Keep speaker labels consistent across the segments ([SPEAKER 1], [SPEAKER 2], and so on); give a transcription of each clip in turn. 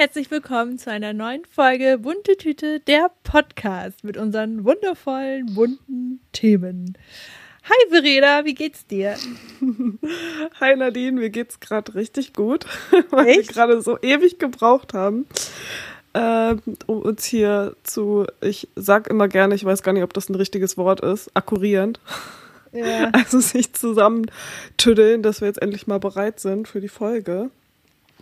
[SPEAKER 1] herzlich willkommen zu einer neuen Folge Bunte Tüte, der Podcast mit unseren wundervollen, bunten Themen. Hi Verena, wie geht's dir?
[SPEAKER 2] Hi Nadine, mir geht's gerade richtig gut, weil Echt? wir gerade so ewig gebraucht haben, ähm, um uns hier zu, ich sag immer gerne, ich weiß gar nicht, ob das ein richtiges Wort ist, akkurieren. Ja. Also sich zusammentüddeln, dass wir jetzt endlich mal bereit sind für die Folge.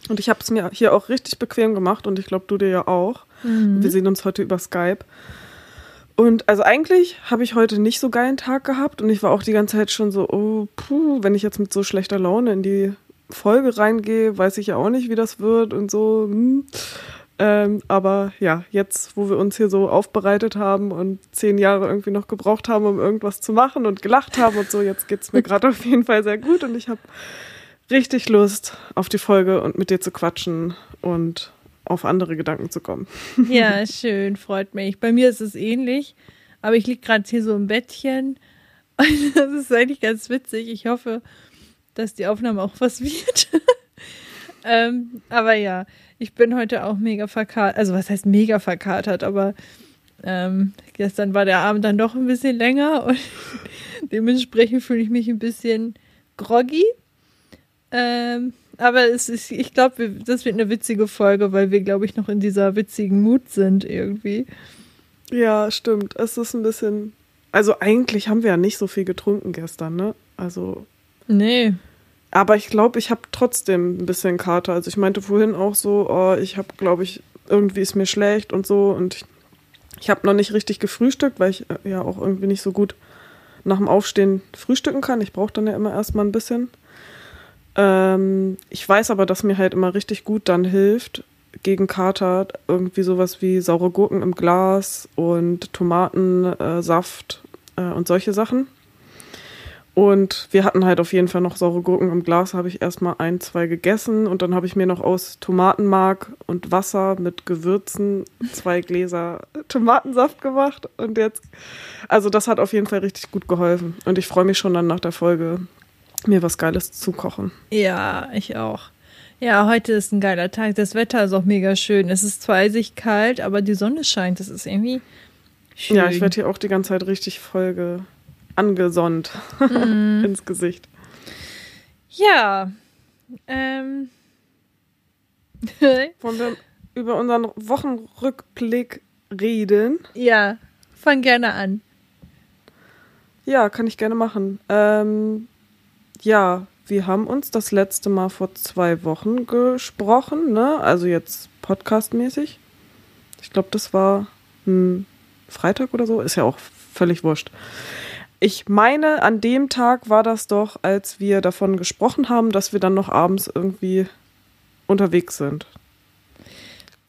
[SPEAKER 2] Und ich habe es mir hier auch richtig bequem gemacht und ich glaube, du dir ja auch. Mhm. Wir sehen uns heute über Skype. Und also eigentlich habe ich heute nicht so geilen Tag gehabt und ich war auch die ganze Zeit schon so, oh, puh, wenn ich jetzt mit so schlechter Laune in die Folge reingehe, weiß ich ja auch nicht, wie das wird und so. Hm. Ähm, aber ja, jetzt, wo wir uns hier so aufbereitet haben und zehn Jahre irgendwie noch gebraucht haben, um irgendwas zu machen und gelacht haben und so, jetzt geht es mir gerade auf jeden Fall sehr gut und ich habe richtig Lust auf die Folge und mit dir zu quatschen und auf andere Gedanken zu kommen.
[SPEAKER 1] Ja, schön, freut mich. Bei mir ist es ähnlich, aber ich liege gerade hier so im Bettchen. Und das ist eigentlich ganz witzig. Ich hoffe, dass die Aufnahme auch was wird. ähm, aber ja, ich bin heute auch mega verkatert. Also, was heißt mega verkatert? Aber ähm, gestern war der Abend dann doch ein bisschen länger und dementsprechend fühle ich mich ein bisschen groggy. Ähm, aber es ist, ich glaube, das wird eine witzige Folge, weil wir, glaube ich, noch in dieser witzigen Mut sind irgendwie.
[SPEAKER 2] Ja, stimmt. Es ist ein bisschen. Also eigentlich haben wir ja nicht so viel getrunken gestern, ne? Also.
[SPEAKER 1] Nee.
[SPEAKER 2] Aber ich glaube, ich habe trotzdem ein bisschen Kater. Also ich meinte vorhin auch so, oh, ich habe, glaube ich, irgendwie ist mir schlecht und so. Und ich, ich habe noch nicht richtig gefrühstückt, weil ich äh, ja auch irgendwie nicht so gut nach dem Aufstehen frühstücken kann. Ich brauche dann ja immer erstmal ein bisschen. Ähm, ich weiß aber, dass mir halt immer richtig gut dann hilft gegen Kater irgendwie sowas wie saure Gurken im Glas und Tomatensaft äh, äh, und solche Sachen. Und wir hatten halt auf jeden Fall noch saure Gurken im Glas, habe ich erstmal ein, zwei gegessen und dann habe ich mir noch aus Tomatenmark und Wasser mit Gewürzen zwei Gläser Tomatensaft gemacht und jetzt, also das hat auf jeden Fall richtig gut geholfen und ich freue mich schon dann nach der Folge mir was Geiles zu kochen.
[SPEAKER 1] Ja, ich auch. Ja, heute ist ein geiler Tag. Das Wetter ist auch mega schön. Es ist zwar eisig kalt, aber die Sonne scheint. Das ist irgendwie schön.
[SPEAKER 2] Ja, ich werde hier auch die ganze Zeit richtig Folge angesonnt mm. ins Gesicht.
[SPEAKER 1] Ja. Ähm.
[SPEAKER 2] Wollen wir über unseren Wochenrückblick reden?
[SPEAKER 1] Ja, fang gerne an.
[SPEAKER 2] Ja, kann ich gerne machen. Ähm, ja, wir haben uns das letzte Mal vor zwei Wochen gesprochen, ne? Also jetzt podcastmäßig. Ich glaube, das war ein Freitag oder so. Ist ja auch völlig wurscht. Ich meine, an dem Tag war das doch, als wir davon gesprochen haben, dass wir dann noch abends irgendwie unterwegs sind.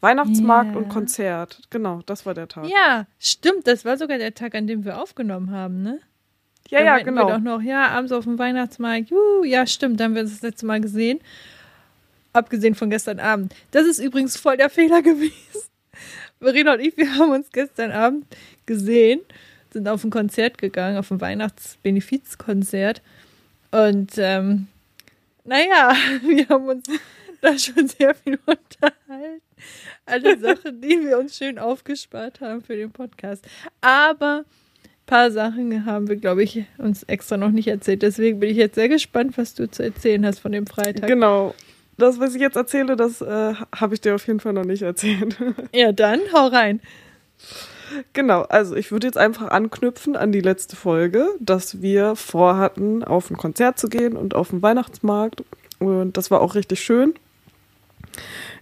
[SPEAKER 2] Weihnachtsmarkt yeah. und Konzert. Genau, das war der Tag.
[SPEAKER 1] Ja, stimmt. Das war sogar der Tag, an dem wir aufgenommen haben, ne?
[SPEAKER 2] Ja, ja, genau.
[SPEAKER 1] Wir doch noch, ja, abends auf dem Weihnachtsmarkt. Juhu, ja, stimmt, dann haben wir das letzte Mal gesehen. Abgesehen von gestern Abend. Das ist übrigens voll der Fehler gewesen. Verena und ich, wir haben uns gestern Abend gesehen, sind auf ein Konzert gegangen, auf ein Weihnachtsbenefizkonzert. Und ähm, naja, wir haben uns da schon sehr viel unterhalten. Alle Sachen, die wir uns schön aufgespart haben für den Podcast. Aber paar Sachen haben wir, glaube ich, uns extra noch nicht erzählt. Deswegen bin ich jetzt sehr gespannt, was du zu erzählen hast von dem Freitag.
[SPEAKER 2] Genau. Das, was ich jetzt erzähle, das äh, habe ich dir auf jeden Fall noch nicht erzählt.
[SPEAKER 1] Ja, dann hau rein.
[SPEAKER 2] Genau, also ich würde jetzt einfach anknüpfen an die letzte Folge, dass wir vorhatten, auf ein Konzert zu gehen und auf den Weihnachtsmarkt. Und das war auch richtig schön.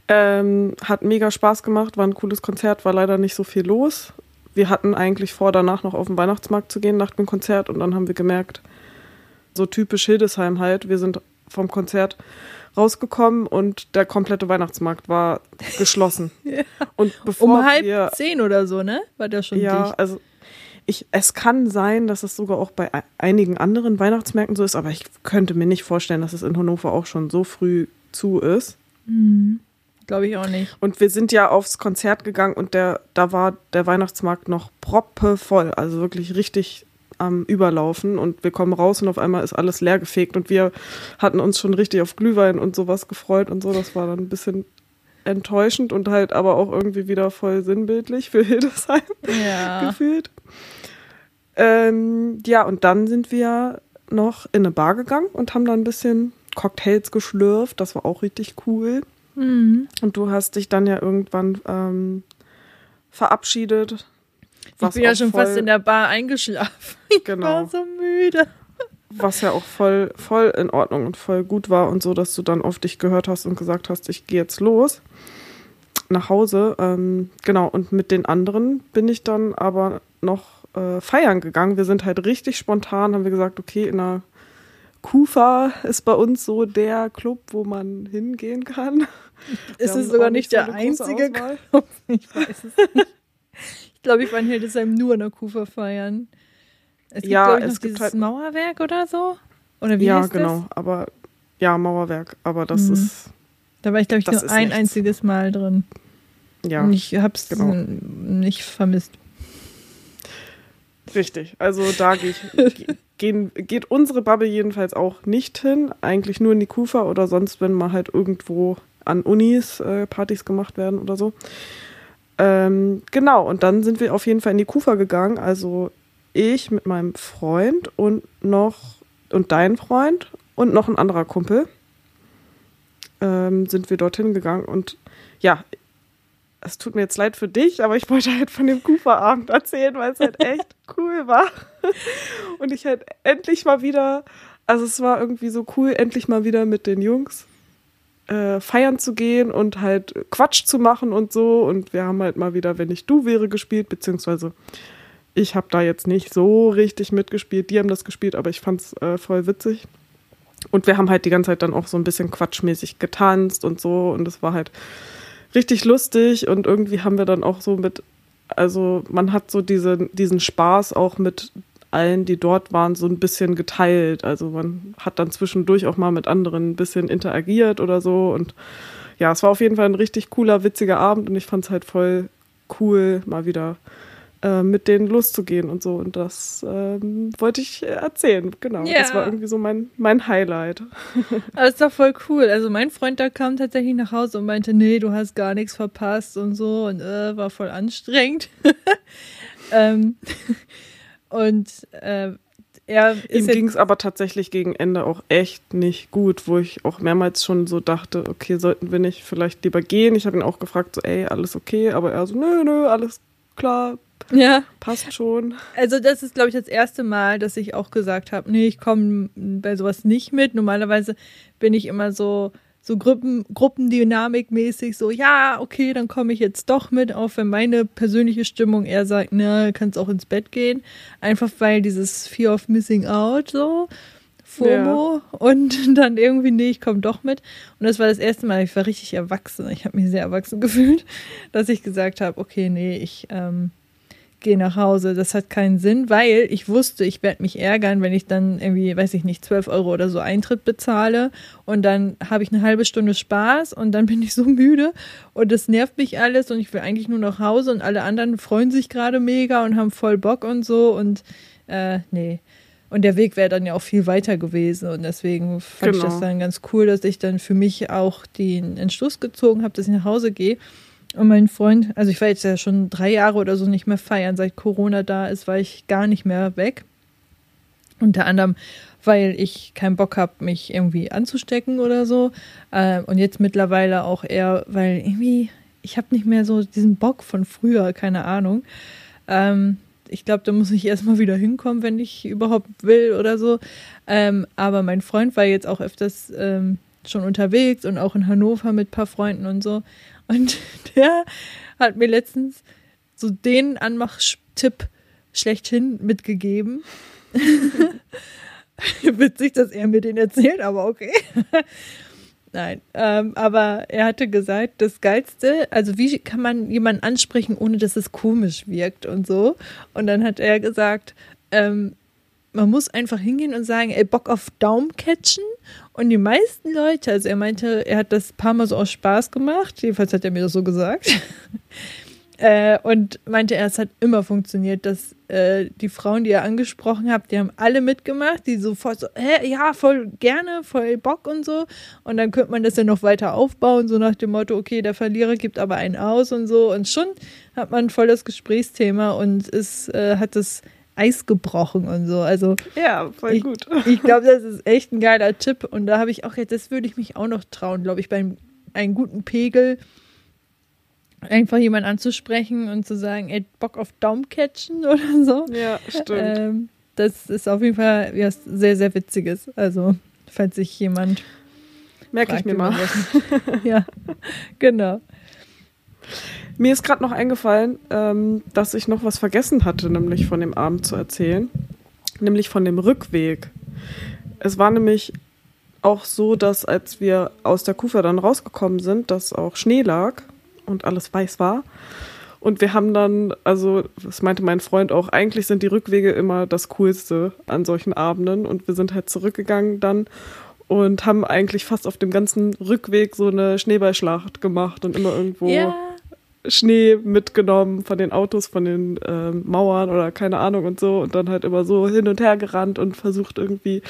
[SPEAKER 2] Ähm, hat mega Spaß gemacht, war ein cooles Konzert, war leider nicht so viel los wir hatten eigentlich vor, danach noch auf den Weihnachtsmarkt zu gehen nach dem Konzert und dann haben wir gemerkt, so typisch Hildesheim halt, wir sind vom Konzert rausgekommen und der komplette Weihnachtsmarkt war geschlossen.
[SPEAKER 1] ja. Und bevor um halb wir, zehn oder so, ne? War der schon
[SPEAKER 2] Ja, dicht. also ich, es kann sein, dass es sogar auch bei einigen anderen Weihnachtsmärkten so ist, aber ich könnte mir nicht vorstellen, dass es in Hannover auch schon so früh zu ist.
[SPEAKER 1] Mhm. Glaube ich auch nicht.
[SPEAKER 2] Und wir sind ja aufs Konzert gegangen und der, da war der Weihnachtsmarkt noch proppevoll, also wirklich richtig am Überlaufen und wir kommen raus und auf einmal ist alles leer gefegt und wir hatten uns schon richtig auf Glühwein und sowas gefreut und so. Das war dann ein bisschen enttäuschend und halt aber auch irgendwie wieder voll sinnbildlich für Hildesheim
[SPEAKER 1] Ja.
[SPEAKER 2] gefühlt. Ähm, ja, und dann sind wir noch in eine Bar gegangen und haben da ein bisschen Cocktails geschlürft. Das war auch richtig cool.
[SPEAKER 1] Mhm.
[SPEAKER 2] Und du hast dich dann ja irgendwann ähm, verabschiedet.
[SPEAKER 1] Ich bin ja schon
[SPEAKER 2] voll,
[SPEAKER 1] fast in der Bar eingeschlafen. Ich
[SPEAKER 2] Genau.
[SPEAKER 1] war so müde.
[SPEAKER 2] was ja auch voll, voll in Ordnung und voll gut war und so, dass du dann auf dich gehört hast und gesagt hast, ich gehe jetzt los nach Hause. Ähm, genau, und mit den anderen bin ich dann aber noch äh, feiern gegangen. Wir sind halt richtig spontan, haben wir gesagt, okay, in der Kufa ist bei uns so der Club, wo man hingehen kann.
[SPEAKER 1] Ist es sogar nicht der einzige. Club? Ich weiß es nicht. Ich glaube, ich war in Hildesheim nur in der Kufa feiern. Es gibt,
[SPEAKER 2] Ja,
[SPEAKER 1] ich,
[SPEAKER 2] es gibt halt-
[SPEAKER 1] Mauerwerk oder so. Oder wie
[SPEAKER 2] Ja,
[SPEAKER 1] heißt
[SPEAKER 2] genau, aber ja, Mauerwerk, aber das
[SPEAKER 1] Mhm.
[SPEAKER 2] ist,
[SPEAKER 1] das? Da war ich, glaube ich,
[SPEAKER 2] Das
[SPEAKER 1] nur ein
[SPEAKER 2] nichts.
[SPEAKER 1] einziges Mal drin.
[SPEAKER 2] ja.
[SPEAKER 1] Und ich habe es
[SPEAKER 2] genau.
[SPEAKER 1] nicht vermisst.
[SPEAKER 2] Richtig, also da geh ich, ge- gehen, geht unsere Bubble jedenfalls auch nicht hin. Eigentlich nur in die Kufa oder sonst, wenn mal halt irgendwo an Unis äh, Partys gemacht werden oder so. Ähm, genau, und dann sind wir auf jeden Fall in die Kufa gegangen. Also ich mit meinem Freund und noch und dein Freund und noch ein anderer Kumpel ähm, sind wir dorthin gegangen. Und ja, es tut mir jetzt leid für dich, aber ich wollte halt von dem Kufa-Abend erzählen, weil es halt echt cool war. Und ich halt endlich mal wieder, also es war irgendwie so cool, endlich mal wieder mit den Jungs äh, feiern zu gehen und halt Quatsch zu machen und so. Und wir haben halt mal wieder, wenn ich du wäre, gespielt, beziehungsweise ich habe da jetzt nicht so richtig mitgespielt. Die haben das gespielt, aber ich fand's äh, voll witzig. Und wir haben halt die ganze Zeit dann auch so ein bisschen quatschmäßig getanzt und so. Und es war halt richtig lustig. Und irgendwie haben wir dann auch so mit, also man hat so diese, diesen Spaß auch mit allen, die dort waren, so ein bisschen geteilt. Also man hat dann zwischendurch auch mal mit anderen ein bisschen interagiert oder so. Und ja, es war auf jeden Fall ein richtig cooler, witziger Abend und ich fand es halt voll cool, mal wieder äh, mit denen loszugehen und so. Und das ähm, wollte ich äh, erzählen. Genau.
[SPEAKER 1] Ja.
[SPEAKER 2] Das war irgendwie so mein, mein Highlight.
[SPEAKER 1] Aber ist doch voll cool. Also mein Freund da kam tatsächlich nach Hause und meinte, nee, du hast gar nichts verpasst und so und äh, war voll anstrengend. ähm, und äh, er
[SPEAKER 2] Ihm ging es aber tatsächlich gegen Ende auch echt nicht gut, wo ich auch mehrmals schon so dachte, okay, sollten wir nicht vielleicht lieber gehen? Ich habe ihn auch gefragt, so, ey, alles okay? Aber er so, nö, nö, alles klar,
[SPEAKER 1] ja,
[SPEAKER 2] passt schon.
[SPEAKER 1] also das ist glaube ich das erste Mal, dass ich auch gesagt habe, nee, ich komme bei sowas nicht mit. Normalerweise bin ich immer so so Gruppen, Gruppendynamik-mäßig so, ja, okay, dann komme ich jetzt doch mit, auch wenn meine persönliche Stimmung eher sagt, na, kannst auch ins Bett gehen. Einfach weil dieses Fear of Missing Out so, FOMO und dann irgendwie, nee, ich komme doch mit. Und das war das erste Mal, ich war richtig erwachsen, ich habe mich sehr erwachsen gefühlt, dass ich gesagt habe, okay, nee, ich ähm, gehe nach Hause. Das hat keinen Sinn, weil ich wusste, ich werde mich ärgern, wenn ich dann irgendwie, weiß ich nicht, 12 Euro oder so Eintritt bezahle und dann habe ich eine halbe Stunde Spaß und dann bin ich so müde und das nervt mich alles und ich will eigentlich nur nach Hause und alle anderen freuen sich gerade mega und haben voll Bock und so und äh, nee. Und der Weg wäre dann ja auch viel weiter gewesen und deswegen fand ich
[SPEAKER 2] Genau.
[SPEAKER 1] das dann ganz cool, dass ich dann für mich auch den Entschluss gezogen habe, dass ich nach Hause gehe. Und mein Freund, also ich war jetzt ja schon drei Jahre oder so nicht mehr feiern, seit Corona da ist, war ich gar nicht mehr weg. Unter anderem, weil ich keinen Bock habe, mich irgendwie anzustecken oder so. Äh, und jetzt mittlerweile auch eher, weil irgendwie, ich habe nicht mehr so diesen Bock von früher, keine Ahnung. Ähm, ich glaube, da muss ich erstmal wieder hinkommen, wenn ich überhaupt will oder so. Ähm, aber mein Freund war jetzt auch öfters ähm, schon unterwegs und auch in Hannover mit ein paar Freunden und so. Und der hat mir letztens so den Anmachtipp schlechthin mitgegeben. Witzig, dass er mir den erzählt, aber okay. Nein, ähm, aber er hatte gesagt, das Geilste, also wie kann man jemanden ansprechen, ohne dass es komisch wirkt und so. Und dann hat er gesagt, ähm, man muss einfach hingehen und sagen, ey, Bock auf Daumencatchen. Und die meisten Leute, also er meinte, er hat das ein paar Mal so aus Spaß gemacht, jedenfalls hat er mir das so gesagt. Äh, und meinte er, es hat immer funktioniert, dass äh, die Frauen, die ihr angesprochen habt, die haben alle mitgemacht, die sofort so, hä, ja, voll gerne, voll Bock und so. Und dann könnte man das ja noch weiter aufbauen, so nach dem Motto, okay, der Verlierer gibt aber einen aus und so. Und schon hat man voll das Gesprächsthema und es äh, hat das Eis gebrochen und so. Also
[SPEAKER 2] ja, voll
[SPEAKER 1] ich,
[SPEAKER 2] gut.
[SPEAKER 1] Ich glaube, das ist echt ein geiler Tipp. Und da habe ich auch jetzt, das würde ich mich auch noch trauen, glaube ich, beim einen guten Pegel einfach jemanden anzusprechen und zu sagen, ey, Bock auf Daumencatchen oder so.
[SPEAKER 2] Ja, stimmt.
[SPEAKER 1] Ähm, das ist auf jeden Fall was sehr, sehr Witziges. Also, falls sich jemand.
[SPEAKER 2] Merke ich mir mal.
[SPEAKER 1] ja, genau.
[SPEAKER 2] Mir ist gerade noch eingefallen, ähm, dass ich noch was vergessen hatte, nämlich von dem Abend zu erzählen. Nämlich von dem Rückweg. Es war nämlich auch so, dass als wir aus der Kufa dann rausgekommen sind, dass auch Schnee lag und alles weiß war. Und wir haben dann, also das meinte mein Freund auch, eigentlich sind die Rückwege immer das Coolste an solchen Abenden. Und wir sind halt zurückgegangen dann und haben eigentlich fast auf dem ganzen Rückweg so eine Schneeballschlacht gemacht und immer irgendwo ja. Schnee mitgenommen von den Autos, von den äh, Mauern oder keine Ahnung und so. Und dann halt immer so hin und her gerannt und versucht irgendwie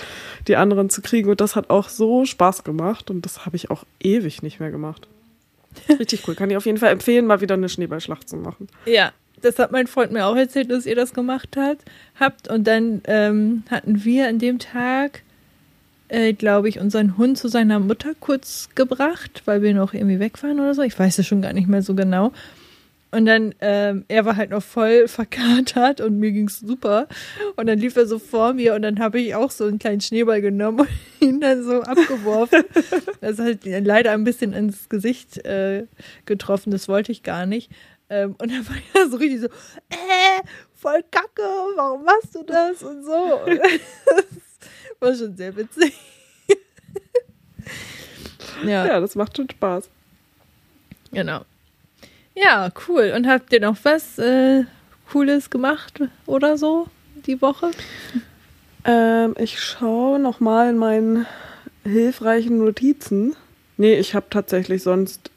[SPEAKER 2] die anderen zu kriegen. Und das hat auch so Spaß gemacht. Und das habe ich auch ewig nicht mehr gemacht. Richtig cool. Kann ich auf jeden Fall empfehlen, mal wieder eine Schneeballschlacht zu machen.
[SPEAKER 1] Ja, das hat mein Freund mir auch erzählt, dass ihr das gemacht hat, habt. Und dann ähm, hatten wir an dem Tag, äh, glaube ich, unseren Hund zu seiner Mutter kurz gebracht, weil wir noch irgendwie weg waren oder so. Ich weiß es schon gar nicht mehr so genau. Und dann, ähm, er war halt noch voll verkatert und mir ging's super. Und dann lief er so vor mir und dann habe ich auch so einen kleinen Schneeball genommen und ihn dann so abgeworfen. das hat leider ein bisschen ins Gesicht äh, getroffen, das wollte ich gar nicht. Ähm, und dann war er so richtig so, äh, voll kacke, warum machst du das? Und so. War schon sehr witzig.
[SPEAKER 2] ja. ja, das macht schon Spaß.
[SPEAKER 1] Genau. Ja, cool. Und habt ihr noch was äh, Cooles gemacht oder so die Woche?
[SPEAKER 2] Ähm, ich schaue noch mal in meinen hilfreichen Notizen. Nee, ich habe tatsächlich sonst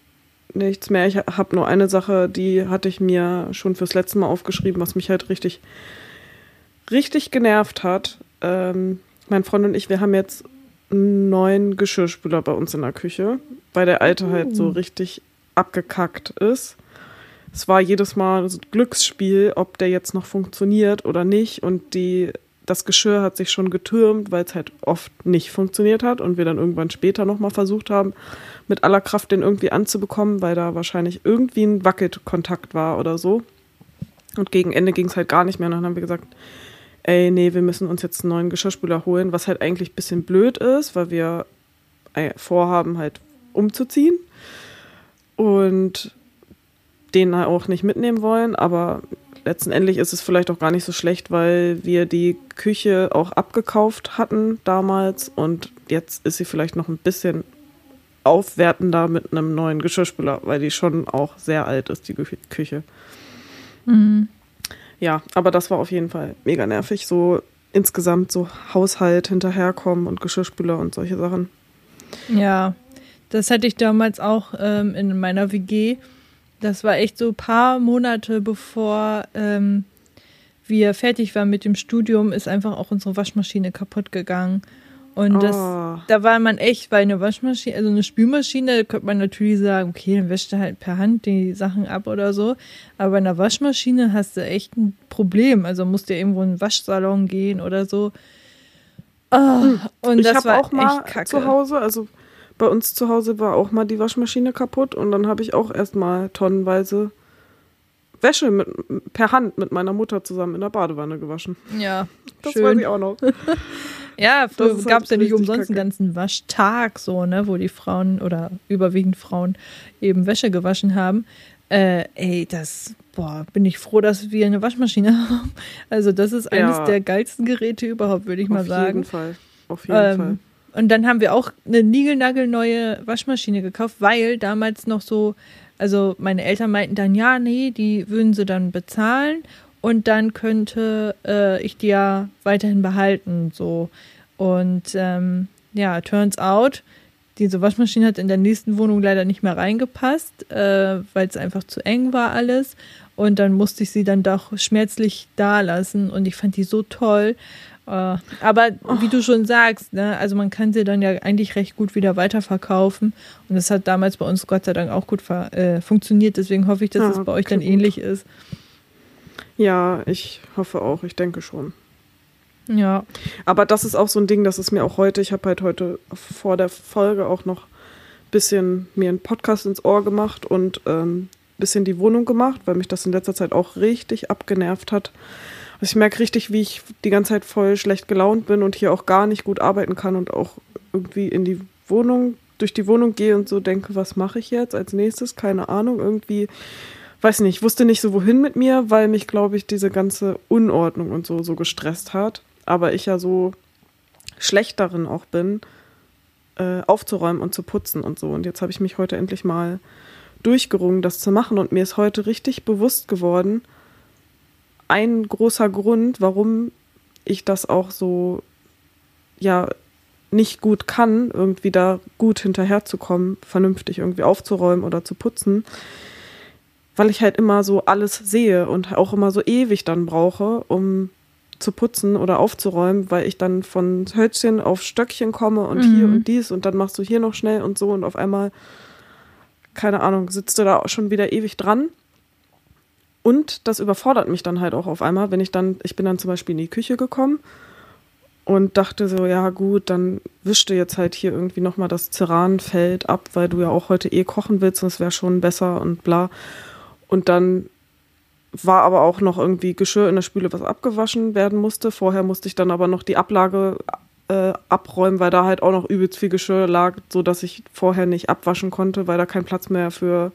[SPEAKER 2] nichts mehr. Ich habe nur eine Sache, die hatte ich mir schon fürs letzte Mal aufgeschrieben, was mich halt richtig, richtig genervt hat. Ähm, mein Freund und ich, wir haben jetzt einen neuen Geschirrspüler bei uns in der Küche, weil der alte uh. halt so oh. richtig abgekackt ist es war jedes Mal ein Glücksspiel, ob der jetzt noch funktioniert oder nicht. Und die, das Geschirr hat sich schon getürmt, weil es halt oft nicht funktioniert hat und wir dann irgendwann später nochmal versucht haben, mit aller Kraft den irgendwie anzubekommen, weil da wahrscheinlich irgendwie ein Wackelkontakt war oder so. Und gegen Ende ging es halt gar nicht mehr. Und dann haben wir gesagt, ey, nee, wir müssen uns jetzt einen neuen Geschirrspüler holen, was halt eigentlich ein bisschen blöd ist, weil wir äh, vorhaben, halt umzuziehen. Und den auch nicht mitnehmen wollen, aber letztendlich ist es vielleicht auch gar nicht so schlecht, weil wir die Küche auch abgekauft hatten damals und jetzt ist sie vielleicht noch ein bisschen aufwertender mit einem neuen Geschirrspüler, weil die schon auch sehr alt ist, die Küche. Mhm. Ja, aber das war auf jeden Fall mega nervig, so insgesamt so Haushalt hinterherkommen und Geschirrspüler und solche Sachen.
[SPEAKER 1] Ja, das hatte ich damals auch ähm, in meiner WG das war echt so ein paar Monate bevor ähm, wir fertig waren mit dem Studium, ist einfach auch unsere Waschmaschine kaputt gegangen. Und das, oh. da war man echt, weil eine Waschmaschine, also eine Spülmaschine, da könnte man natürlich sagen, okay, dann wäscht du halt per Hand die Sachen ab oder so. Aber bei einer Waschmaschine hast du echt ein Problem. Also musst du irgendwo in einen Waschsalon gehen oder so.
[SPEAKER 2] Oh, und ich das war auch mal zu Hause, also bei uns zu Hause war auch mal die Waschmaschine kaputt und dann habe ich auch erstmal tonnenweise Wäsche mit, per Hand mit meiner Mutter zusammen in der Badewanne gewaschen.
[SPEAKER 1] Ja,
[SPEAKER 2] das schön. weiß ich auch noch.
[SPEAKER 1] ja, früher gab es ja nicht umsonst einen ganzen Waschtag, so, ne, wo die Frauen oder überwiegend Frauen eben Wäsche gewaschen haben. Äh, ey, das, boah, bin ich froh, dass wir eine Waschmaschine haben. Also, das ist eines ja. der geilsten Geräte überhaupt, würde ich mal sagen. Auf
[SPEAKER 2] jeden Fall. Auf jeden ähm, Fall.
[SPEAKER 1] Und dann haben wir auch eine niegelnagelneue Waschmaschine gekauft, weil damals noch so, also meine Eltern meinten dann, ja, nee, die würden sie dann bezahlen und dann könnte äh, ich die ja weiterhin behalten, so. Und ähm, ja, turns out, diese Waschmaschine hat in der nächsten Wohnung leider nicht mehr reingepasst, äh, weil es einfach zu eng war alles. Und dann musste ich sie dann doch schmerzlich da lassen. Und ich fand die so toll. Äh, aber wie du schon sagst, ne, also man kann sie dann ja eigentlich recht gut wieder weiterverkaufen. Und das hat damals bei uns Gott sei Dank auch gut äh, funktioniert. Deswegen hoffe ich, dass es bei euch dann ähnlich ist.
[SPEAKER 2] Ja, ich hoffe auch. Ich denke schon.
[SPEAKER 1] Ja.
[SPEAKER 2] Aber das ist auch so ein Ding, das ist mir auch heute, ich habe halt heute vor der Folge auch noch ein bisschen mir einen Podcast ins Ohr gemacht und ähm, bisschen die Wohnung gemacht, weil mich das in letzter Zeit auch richtig abgenervt hat. Also ich merke richtig, wie ich die ganze Zeit voll schlecht gelaunt bin und hier auch gar nicht gut arbeiten kann und auch irgendwie in die Wohnung, durch die Wohnung gehe und so denke, was mache ich jetzt als nächstes? Keine Ahnung, irgendwie, weiß nicht, ich wusste nicht so wohin mit mir, weil mich, glaube ich, diese ganze Unordnung und so so gestresst hat aber ich ja so schlecht darin auch bin, äh, aufzuräumen und zu putzen und so. Und jetzt habe ich mich heute endlich mal durchgerungen, das zu machen. Und mir ist heute richtig bewusst geworden, ein großer Grund, warum ich das auch so, ja, nicht gut kann, irgendwie da gut hinterherzukommen, vernünftig irgendwie aufzuräumen oder zu putzen, weil ich halt immer so alles sehe und auch immer so ewig dann brauche, um zu putzen oder aufzuräumen, weil ich dann von Hölzchen auf Stöckchen komme und mhm. hier und dies und dann machst du hier noch schnell und so und auf einmal, keine Ahnung, sitzt du da schon wieder ewig dran. Und das überfordert mich dann halt auch auf einmal, wenn ich dann, ich bin dann zum Beispiel in die Küche gekommen und dachte so, ja gut, dann wischte jetzt halt hier irgendwie nochmal das Ceranfeld ab, weil du ja auch heute eh kochen willst und es wäre schon besser und bla. Und dann war aber auch noch irgendwie Geschirr in der Spüle, was abgewaschen werden musste. Vorher musste ich dann aber noch die Ablage äh, abräumen, weil da halt auch noch übelst viel Geschirr lag, sodass ich vorher nicht abwaschen konnte, weil da kein Platz mehr für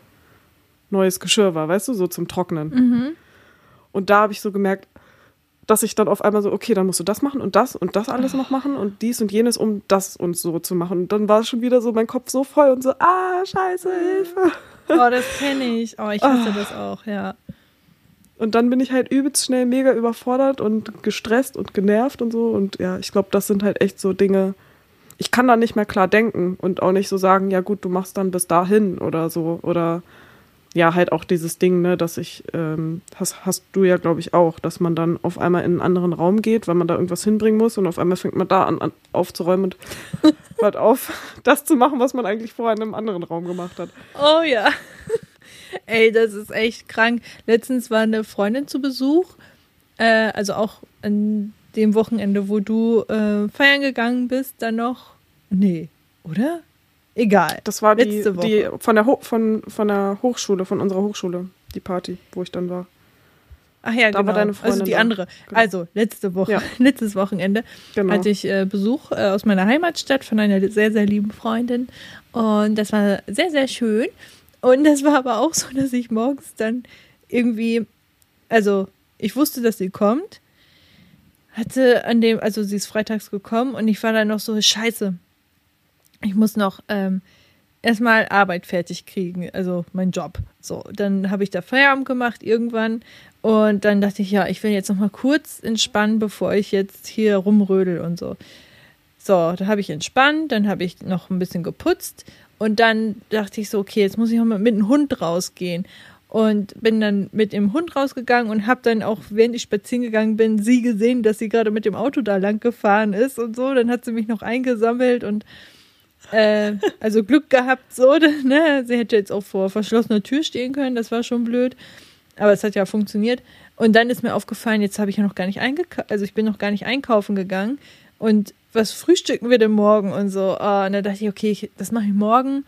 [SPEAKER 2] neues Geschirr war, weißt du, so zum Trocknen. Mhm. Und da habe ich so gemerkt, dass ich dann auf einmal so, okay, dann musst du das machen und das und das alles noch machen und dies und jenes, um das und so zu machen. Und dann war schon wieder so mein Kopf so voll und so, ah, scheiße, Hilfe.
[SPEAKER 1] Oh, das kenne ich. Oh, ich hasse oh. das auch, ja.
[SPEAKER 2] Und dann bin ich halt übelst schnell mega überfordert und gestresst und genervt und so. Und ja, ich glaube, das sind halt echt so Dinge. Ich kann da nicht mehr klar denken und auch nicht so sagen, ja gut, du machst dann bis dahin oder so. Oder ja, halt auch dieses Ding, ne, dass ich, ähm, hast, hast du ja, glaube ich, auch, dass man dann auf einmal in einen anderen Raum geht, weil man da irgendwas hinbringen muss und auf einmal fängt man da an, an aufzuräumen und hört auf, das zu machen, was man eigentlich vorher in einem anderen Raum gemacht hat.
[SPEAKER 1] Oh ja. Ey, das ist echt krank. Letztens war eine Freundin zu Besuch, äh, also auch an dem Wochenende, wo du äh, feiern gegangen bist, dann noch. Nee, oder? Egal.
[SPEAKER 2] Das war die, die von, der von, von der Hochschule, von unserer Hochschule, die Party, wo ich dann war.
[SPEAKER 1] Ach ja, da genau. war deine Freundin. Also die andere. Genau. Also letzte Woche, ja. letztes Wochenende genau. hatte ich äh, Besuch äh, aus meiner Heimatstadt von einer sehr, sehr lieben Freundin. Und das war sehr, sehr schön. Und das war aber auch so, dass ich morgens dann irgendwie, also ich wusste, dass sie kommt, hatte an dem, also sie ist freitags gekommen und ich war dann noch so, scheiße, ich muss noch ähm, erstmal Arbeit fertig kriegen, also mein Job. So, dann habe ich da Feierabend gemacht irgendwann und dann dachte ich, ja, ich will jetzt noch mal kurz entspannen, bevor ich jetzt hier rumrödel und so. So, da habe ich entspannt, dann habe ich noch ein bisschen geputzt und dann dachte ich so, okay, jetzt muss ich auch mal mit dem Hund rausgehen. Und bin dann mit dem Hund rausgegangen und habe dann auch, während ich spazieren gegangen bin, sie gesehen, dass sie gerade mit dem Auto da lang gefahren ist und so. Dann hat sie mich noch eingesammelt und äh, also Glück gehabt, so, ne? Sie hätte jetzt auch vor verschlossener Tür stehen können, das war schon blöd. Aber es hat ja funktioniert. Und dann ist mir aufgefallen, jetzt habe ich ja noch gar nicht eingekauft, also ich bin noch gar nicht einkaufen gegangen. Und was frühstücken wir denn morgen und so. Uh, und dann dachte ich, okay, ich, das mache ich morgen.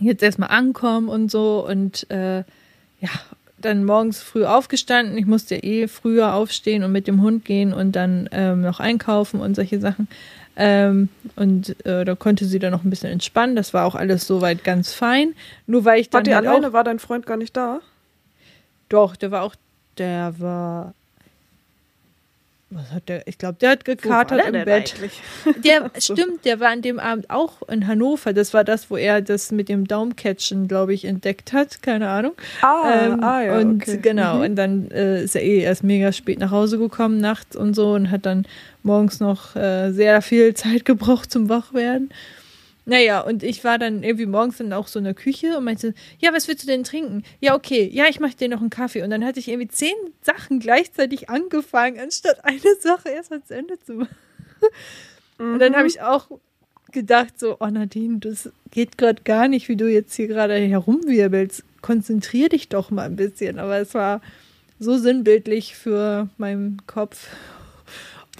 [SPEAKER 1] Jetzt erstmal ankommen und so und äh, ja, dann morgens früh aufgestanden. Ich musste ja eh früher aufstehen und mit dem Hund gehen und dann ähm, noch einkaufen und solche Sachen. Ähm, und äh, da konnte sie dann noch ein bisschen entspannen. Das war auch alles soweit ganz fein. Nur weil ich dann.
[SPEAKER 2] War die halt alleine? War dein Freund gar nicht da?
[SPEAKER 1] Doch, der war auch. Der war was hat der? Ich glaube, der hat gekatert im Bett. Der stimmt, der war an dem Abend auch in Hannover. Das war das, wo er das mit dem Daumencatchen, glaube ich, entdeckt hat. Keine Ahnung.
[SPEAKER 2] Ah, ähm, ah ja.
[SPEAKER 1] Und
[SPEAKER 2] okay.
[SPEAKER 1] genau,
[SPEAKER 2] mhm.
[SPEAKER 1] und dann äh, ist er eh erst mega spät nach Hause gekommen, nachts und so, und hat dann morgens noch äh, sehr viel Zeit gebraucht zum Wachwerden. Naja, und ich war dann irgendwie morgens dann auch so in der Küche und meinte, ja, was willst du denn trinken? Ja, okay, ja, ich mache dir noch einen Kaffee. Und dann hatte ich irgendwie zehn Sachen gleichzeitig angefangen, anstatt eine Sache erst zu Ende zu machen. Mhm. Und dann habe mhm. ich auch gedacht, so, oh Nadine, das geht gerade gar nicht, wie du jetzt hier gerade herumwirbelst. Konzentrier dich doch mal ein bisschen. Aber es war so sinnbildlich für meinen Kopf.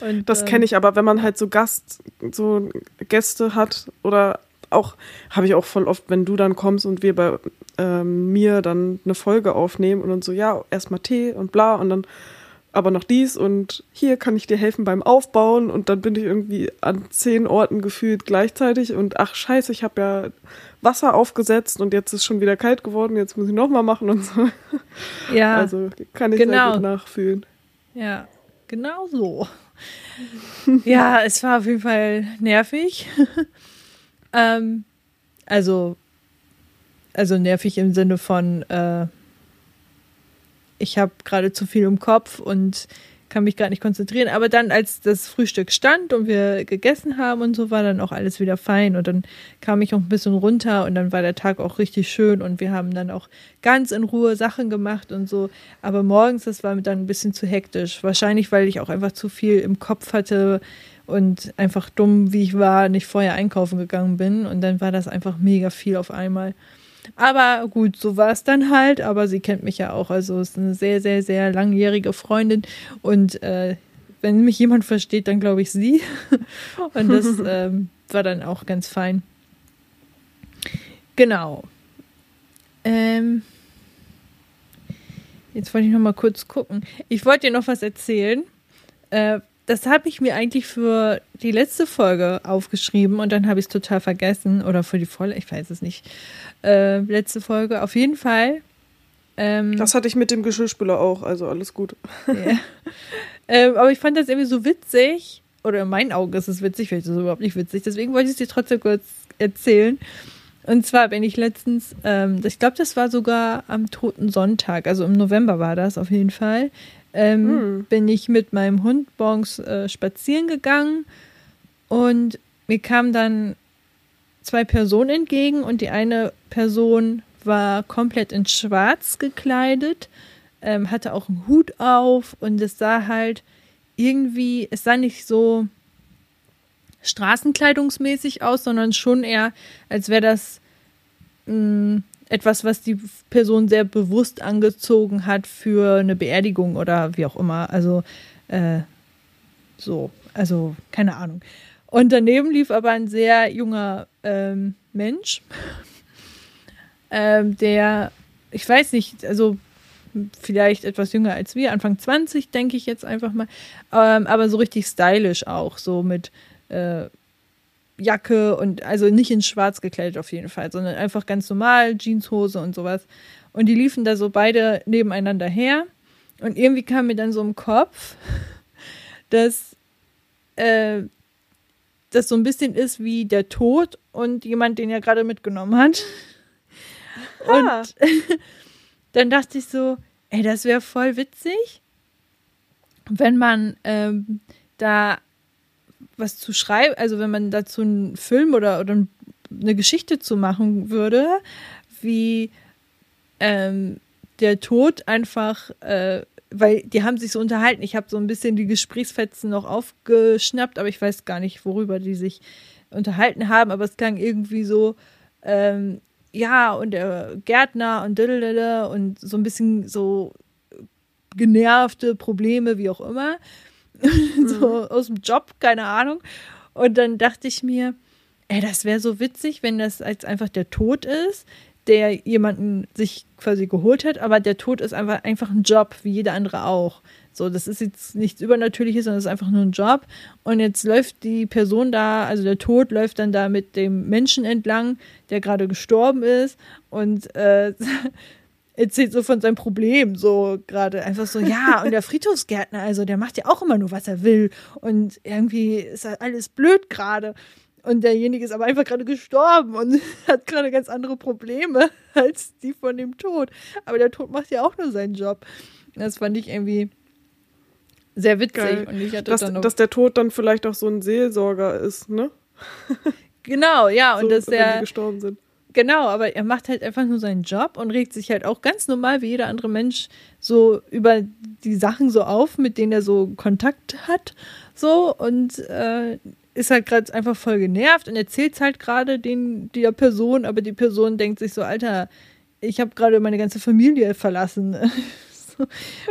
[SPEAKER 2] Und, das ähm, kenne ich aber, wenn man halt so Gast, so Gäste hat oder auch, habe ich auch voll oft, wenn du dann kommst und wir bei ähm, mir dann eine Folge aufnehmen und dann so, ja, erstmal Tee und bla und dann aber noch dies und hier kann ich dir helfen beim Aufbauen und dann bin ich irgendwie an zehn Orten gefühlt gleichzeitig und ach scheiße, ich habe ja Wasser aufgesetzt und jetzt ist schon wieder kalt geworden, jetzt muss ich nochmal machen und so. Ja. Also kann ich genau. sehr gut nachfühlen.
[SPEAKER 1] Ja, genau so. Ja, es war auf jeden Fall nervig. ähm, also, also nervig im Sinne von, äh, ich habe gerade zu viel im Kopf und kann mich gerade nicht konzentrieren. Aber dann, als das Frühstück stand und wir gegessen haben und so, war dann auch alles wieder fein. Und dann kam ich auch ein bisschen runter und dann war der Tag auch richtig schön und wir haben dann auch ganz in Ruhe Sachen gemacht und so. Aber morgens, das war dann ein bisschen zu hektisch. Wahrscheinlich, weil ich auch einfach zu viel im Kopf hatte und einfach dumm, wie ich war, nicht vorher einkaufen gegangen bin. Und dann war das einfach mega viel auf einmal. Aber gut, so war es dann halt. Aber sie kennt mich ja auch. Also ist eine sehr, sehr, sehr langjährige Freundin. Und äh, wenn mich jemand versteht, dann glaube ich sie. Und das ähm, war dann auch ganz fein. Genau. Ähm, jetzt wollte ich noch mal kurz gucken. Ich wollte dir noch was erzählen. Äh, das habe ich mir eigentlich für die letzte Folge aufgeschrieben und dann habe ich es total vergessen. Oder für die volle, ich weiß es nicht. Äh, letzte Folge. Auf jeden Fall.
[SPEAKER 2] Ähm, das hatte ich mit dem Geschirrspüler auch, also alles gut.
[SPEAKER 1] Yeah. ähm, aber ich fand das irgendwie so witzig. Oder in meinen Augen ist es witzig, vielleicht ist es überhaupt nicht witzig. Deswegen wollte ich es dir trotzdem kurz erzählen. Und zwar bin ich letztens, ähm, ich glaube, das war sogar am Toten Sonntag, also im November war das auf jeden Fall, ähm, hm. bin ich mit meinem Hund morgens äh, spazieren gegangen und mir kamen dann zwei Personen entgegen und die eine Person war komplett in Schwarz gekleidet, ähm, hatte auch einen Hut auf und es sah halt irgendwie, es sah nicht so straßenkleidungsmäßig aus, sondern schon eher, als wäre das mh, mm, etwas, was die Person sehr bewusst angezogen hat für eine Beerdigung oder wie auch immer. Also äh, so, also keine Ahnung. Und daneben lief aber ein sehr junger ähm, Mensch, ähm, der, ich weiß nicht, also vielleicht etwas jünger als wir, Anfang 20, denke ich jetzt einfach mal, ähm, aber so richtig stylisch auch, so mit äh, Jacke und also nicht in schwarz gekleidet auf jeden Fall, sondern einfach ganz normal, Jeanshose und sowas. Und die liefen da so beide nebeneinander her. Und irgendwie kam mir dann so im Kopf, dass äh, das so ein bisschen ist wie der Tod und jemand, den er gerade mitgenommen hat. Ah. Und dann dachte ich so, ey, das wäre voll witzig, wenn man ähm, da was zu schreiben, also wenn man dazu einen Film oder, oder eine Geschichte zu machen würde, wie ähm, der Tod einfach, äh, weil die haben sich so unterhalten. Ich habe so ein bisschen die Gesprächsfetzen noch aufgeschnappt, aber ich weiß gar nicht, worüber die sich unterhalten haben, aber es klang irgendwie so, ähm, ja, und der Gärtner und und so ein bisschen so genervte Probleme, wie auch immer. so mhm. aus dem Job, keine Ahnung. Und dann dachte ich mir, ey, das wäre so witzig, wenn das als einfach der Tod ist, der jemanden sich quasi geholt hat, aber der Tod ist einfach, einfach ein Job, wie jeder andere auch. So, das ist jetzt nichts Übernatürliches, sondern es ist einfach nur ein Job. Und jetzt läuft die Person da, also der Tod läuft dann da mit dem Menschen entlang, der gerade gestorben ist und äh, erzählt so von seinem Problem, so gerade einfach so, ja, und der Friedhofsgärtner, also der macht ja auch immer nur, was er will. Und irgendwie ist alles blöd gerade. Und derjenige ist aber einfach gerade gestorben und hat gerade ganz andere Probleme als die von dem Tod. Aber der Tod macht ja auch nur seinen Job. Das fand ich irgendwie sehr witzig.
[SPEAKER 2] Geil. Und ich hatte dass, dann noch dass der Tod dann vielleicht auch so ein Seelsorger ist, ne?
[SPEAKER 1] Genau, ja, und
[SPEAKER 2] so,
[SPEAKER 1] dass
[SPEAKER 2] wenn
[SPEAKER 1] er
[SPEAKER 2] die gestorben sind.
[SPEAKER 1] Genau, aber er macht halt einfach nur seinen Job und regt sich halt auch ganz normal wie jeder andere Mensch so über die Sachen so auf, mit denen er so Kontakt hat. So und äh, ist halt gerade einfach voll genervt und erzählt halt gerade den der Person, aber die Person denkt sich so, Alter, ich habe gerade meine ganze Familie verlassen. so,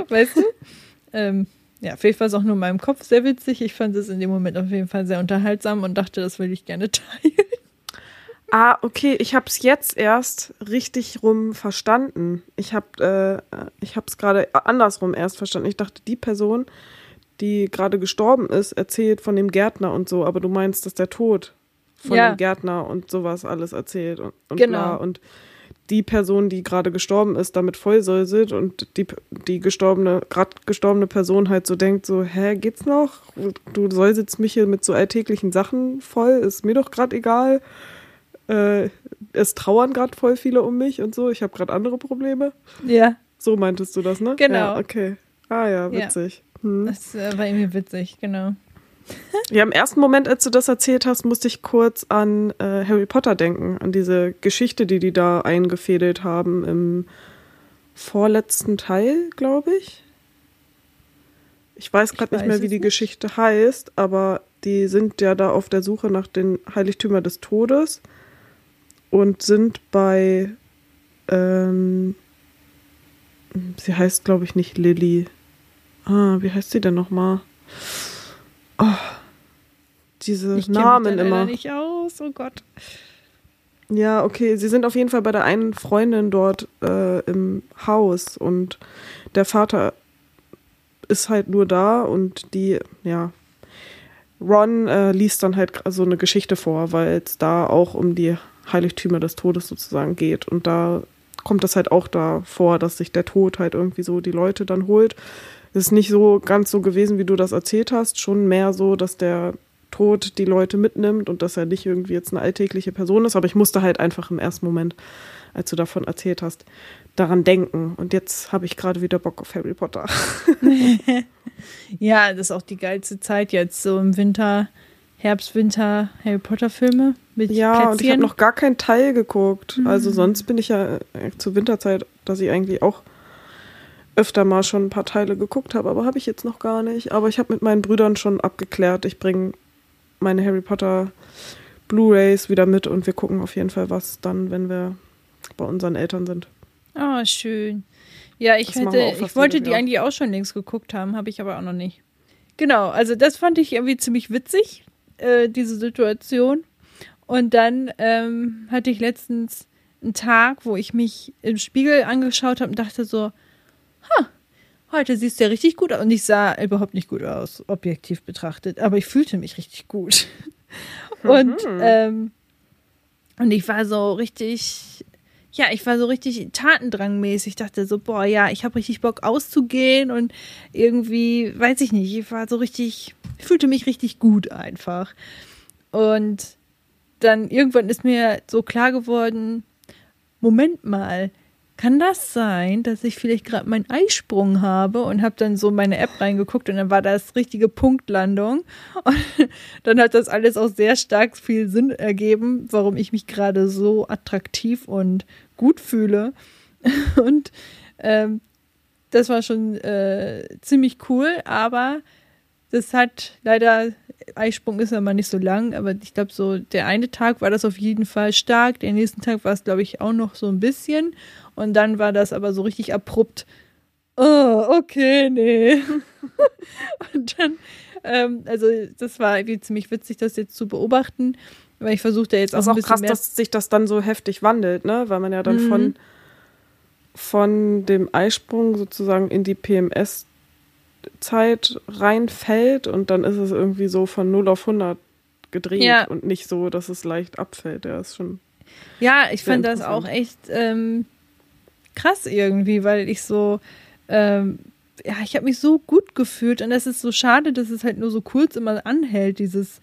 [SPEAKER 1] weißt du? ähm, ja, vielleicht war es auch nur in meinem Kopf sehr witzig. Ich fand es in dem Moment auf jeden Fall sehr unterhaltsam und dachte, das will ich gerne teilen.
[SPEAKER 2] Ah, okay, ich habe es jetzt erst richtig rum verstanden. Ich habe äh, ich es gerade andersrum erst verstanden. Ich dachte, die Person, die gerade gestorben ist, erzählt von dem Gärtner und so, aber du meinst, dass der Tod von
[SPEAKER 1] Ja.
[SPEAKER 2] dem Gärtner und sowas alles erzählt und, und
[SPEAKER 1] Genau.
[SPEAKER 2] bla. und die Person, die gerade gestorben ist, damit vollsäuselt und die, die gestorbene, gerade gestorbene Person halt so denkt, so, hä, geht's noch? Du säuselst mich hier mit so alltäglichen Sachen voll, ist mir doch gerade egal. Äh, es trauern gerade voll viele um mich und so, ich habe gerade andere Probleme.
[SPEAKER 1] Ja,
[SPEAKER 2] So meintest du das, ne?
[SPEAKER 1] Genau.
[SPEAKER 2] Ja, okay. Ah ja,
[SPEAKER 1] Ja.
[SPEAKER 2] witzig. Hm.
[SPEAKER 1] das äh, war irgendwie witzig, genau.
[SPEAKER 2] Ja, im ersten Moment, als du das erzählt hast, musste ich kurz an äh, Harry Potter denken, an diese Geschichte, die die da eingefädelt haben im vorletzten Teil, glaube ich. Ich weiß gerade nicht mehr, wie die
[SPEAKER 1] nicht.
[SPEAKER 2] Geschichte heißt, aber die sind ja da auf der Suche nach den Heiligtümern des Todes und sind bei, ähm, sie heißt, glaube ich, nicht Lilly. Ah, wie heißt sie denn nochmal? Oh, diese
[SPEAKER 1] Ich mich
[SPEAKER 2] Namen
[SPEAKER 1] leider
[SPEAKER 2] immer.
[SPEAKER 1] nicht aus, oh Gott.
[SPEAKER 2] Ja, okay. Sie sind auf jeden Fall bei der einen Freundin dort äh, im Haus und der Vater ist halt nur da und die, ja, Ron äh, liest dann halt so eine Geschichte vor, weil es da auch um die Heiligtümer des Todes sozusagen geht. Und da kommt das halt auch da vor, dass sich der Tod halt irgendwie so die Leute dann holt. Es ist nicht so ganz so gewesen, wie du das erzählt hast, schon mehr so, dass der Tod die Leute mitnimmt und dass er nicht irgendwie jetzt eine alltägliche Person ist. Aber ich musste halt einfach im ersten Moment, als du davon erzählt hast, daran denken. Und jetzt habe ich gerade wieder Bock auf Harry Potter.
[SPEAKER 1] Ja, das ist auch die geilste Zeit jetzt, so im Winter, Herbst, Winter, Harry Potter Filme mit
[SPEAKER 2] Ja, und ich habe
[SPEAKER 1] Plätzchen.
[SPEAKER 2] noch gar keinen Teil geguckt. Also sonst bin ich ja äh, zur Winterzeit, dass ich eigentlich auch öfter mal schon ein paar Teile geguckt habe, aber habe ich jetzt noch gar nicht. Aber ich habe mit meinen Brüdern schon abgeklärt, ich bringe meine Harry Potter Blu-rays wieder mit und wir gucken auf jeden Fall was dann, wenn wir bei unseren Eltern sind.
[SPEAKER 1] Oh, schön. Ja, ich hätte, ich wollte
[SPEAKER 2] jedes
[SPEAKER 1] die
[SPEAKER 2] Jahr.
[SPEAKER 1] eigentlich auch schon längst geguckt haben, habe ich aber auch noch nicht. Genau, also das fand ich irgendwie ziemlich witzig, äh, diese Situation. Und dann ähm, hatte ich letztens einen Tag, wo ich mich im Spiegel angeschaut habe und dachte so, ha, heute siehst du ja richtig gut aus. Und ich sah überhaupt nicht gut aus, objektiv betrachtet, aber ich fühlte mich richtig gut. Und, ähm, und ich war so richtig, ja, ich war so richtig tatendrangmäßig. Ich dachte so, boah, ja, ich habe richtig Bock auszugehen und irgendwie, weiß ich nicht, ich war so richtig, ich fühlte mich richtig gut einfach. Und dann irgendwann ist mir so klar geworden, Moment mal, kann das sein, dass ich vielleicht gerade meinen Eisprung habe und habe dann so meine App reingeguckt und dann war das richtige Punktlandung? Und dann hat das alles auch sehr stark viel Sinn ergeben, warum ich mich gerade so attraktiv und gut fühle. Und ähm, das war schon äh, ziemlich cool, aber das hat leider, Eisprung ist ja mal nicht so lang, aber ich glaube, so der eine Tag war das auf jeden Fall stark, der nächsten Tag war es, glaube ich, auch noch so ein bisschen und dann war das aber so richtig abrupt. Oh, okay, nee. und dann, ähm, also das war irgendwie ziemlich witzig, das jetzt zu beobachten, weil ich versuchte jetzt auch
[SPEAKER 2] Das ist auch
[SPEAKER 1] bisschen
[SPEAKER 2] krass, dass sich das dann so heftig wandelt, ne? Weil man ja dann
[SPEAKER 1] Mhm.
[SPEAKER 2] von, von dem Eisprung sozusagen in die PMS-Zeit reinfällt und dann ist es irgendwie so von 0 auf 100 gedreht
[SPEAKER 1] Ja.
[SPEAKER 2] und nicht so, dass es leicht abfällt. Der ist schon.
[SPEAKER 1] Ja, ich fand das auch echt ähm, krass irgendwie, weil ich so, ähm, ja, ich habe mich so gut gefühlt und es ist so schade, dass es halt nur so kurz immer anhält, dieses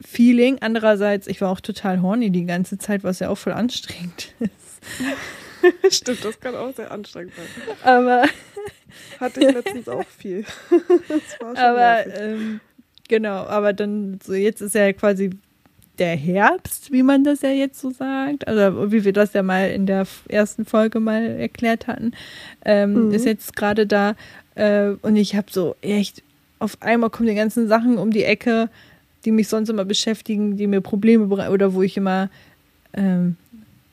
[SPEAKER 1] Feeling. Andererseits, ich war auch total horny die ganze Zeit, was ja auch voll anstrengend ist.
[SPEAKER 2] Stimmt, das kann auch sehr anstrengend sein.
[SPEAKER 1] Aber,
[SPEAKER 2] Hatte ich letztens auch viel. das war schon
[SPEAKER 1] aber ähm, genau, aber dann, so jetzt ist ja quasi der Herbst, wie man das ja jetzt so sagt, also wie wir das ja mal in der ersten Folge mal erklärt hatten, ähm, mhm. ist jetzt gerade da. Äh, und ich habe so echt, auf einmal kommen die ganzen Sachen um die Ecke, die mich sonst immer beschäftigen, die mir Probleme bereiten oder wo ich immer, ähm,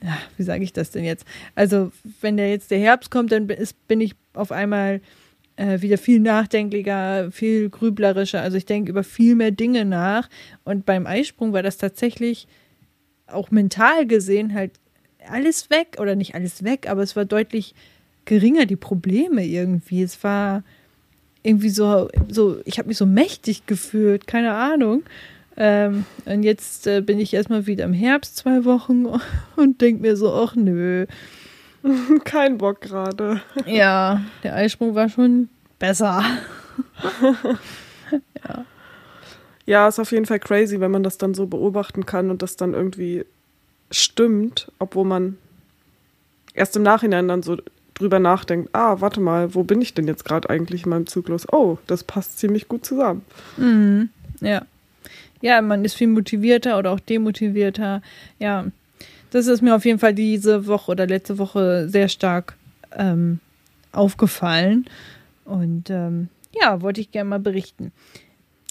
[SPEAKER 1] ja, wie sage ich das denn jetzt? Also, wenn der jetzt der Herbst kommt, dann ist, bin ich auf einmal äh, wieder viel nachdenklicher, viel grüblerischer. Also ich denke über viel mehr Dinge nach. Und beim Eisprung war das tatsächlich auch mental gesehen halt alles weg. Oder nicht alles weg, aber es war deutlich geringer, die Probleme irgendwie. Es war irgendwie so, so ich habe mich so mächtig gefühlt, keine Ahnung. Ähm, und jetzt äh, bin ich erstmal wieder im Herbst zwei Wochen und denke mir so, ach nö,
[SPEAKER 2] Kein Bock gerade.
[SPEAKER 1] Ja, der Eisprung war schon besser.
[SPEAKER 2] ja. Ja, ist auf jeden Fall crazy, wenn man das dann so beobachten kann und das dann irgendwie stimmt, obwohl man erst im Nachhinein dann so drüber nachdenkt, ah, warte mal, wo bin ich denn jetzt gerade eigentlich in meinem Zyklus? Oh, das passt ziemlich gut zusammen.
[SPEAKER 1] Mhm. Ja. Ja, man ist viel motivierter oder auch demotivierter. Ja, das ist mir auf jeden Fall diese Woche oder letzte Woche sehr stark ähm, aufgefallen. Und ähm, ja, wollte ich gerne mal berichten.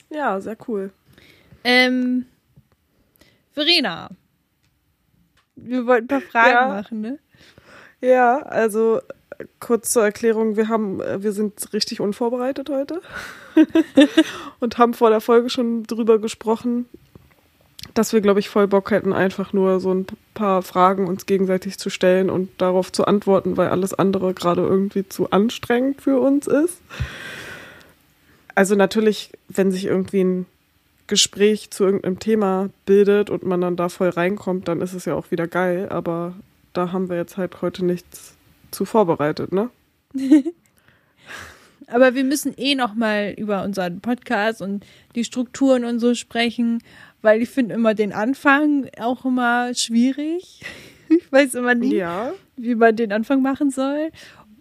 [SPEAKER 2] Ja, sehr cool.
[SPEAKER 1] Ähm, Verena, wir wollten ein paar Fragen ja. machen, ne?
[SPEAKER 2] Ja, also kurz zur Erklärung, wir haben, wir sind richtig unvorbereitet heute und haben vor der Folge schon drüber gesprochen, dass wir, glaube ich, voll Bock hätten, einfach nur so ein paar Fragen uns gegenseitig zu stellen und darauf zu antworten, weil alles andere gerade irgendwie zu anstrengend für uns ist. Also natürlich, wenn sich irgendwie ein Gespräch zu irgendeinem Thema bildet und man dann da voll reinkommt, dann ist es ja auch wieder geil, aber da haben wir jetzt halt heute nichts zu vorbereitet, ne?
[SPEAKER 1] aber wir müssen eh noch mal über unseren Podcast und die Strukturen und so sprechen weil ich finde immer den Anfang auch immer schwierig. Ich weiß immer nie, ja. wie man den Anfang machen soll.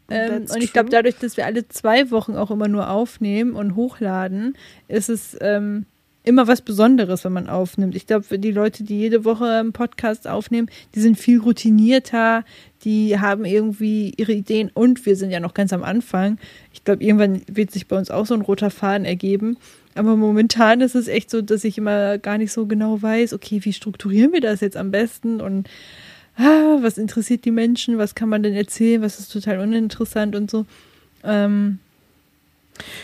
[SPEAKER 1] Ähm, und ich glaube, dadurch, dass wir alle zwei Wochen auch immer nur aufnehmen und hochladen, ist es ähm, immer was Besonderes, wenn man aufnimmt. Ich glaube, die Leute, die jede Woche einen Podcast aufnehmen, die sind viel routinierter, die haben irgendwie ihre Ideen und wir sind ja noch ganz am Anfang. Ich glaube, irgendwann wird sich bei uns auch so ein roter Faden ergeben. Aber momentan ist es echt so, dass ich immer gar nicht so genau weiß, okay, wie strukturieren wir das jetzt am besten und ah, was interessiert die Menschen, was kann man denn erzählen, was ist total uninteressant und so. Ähm,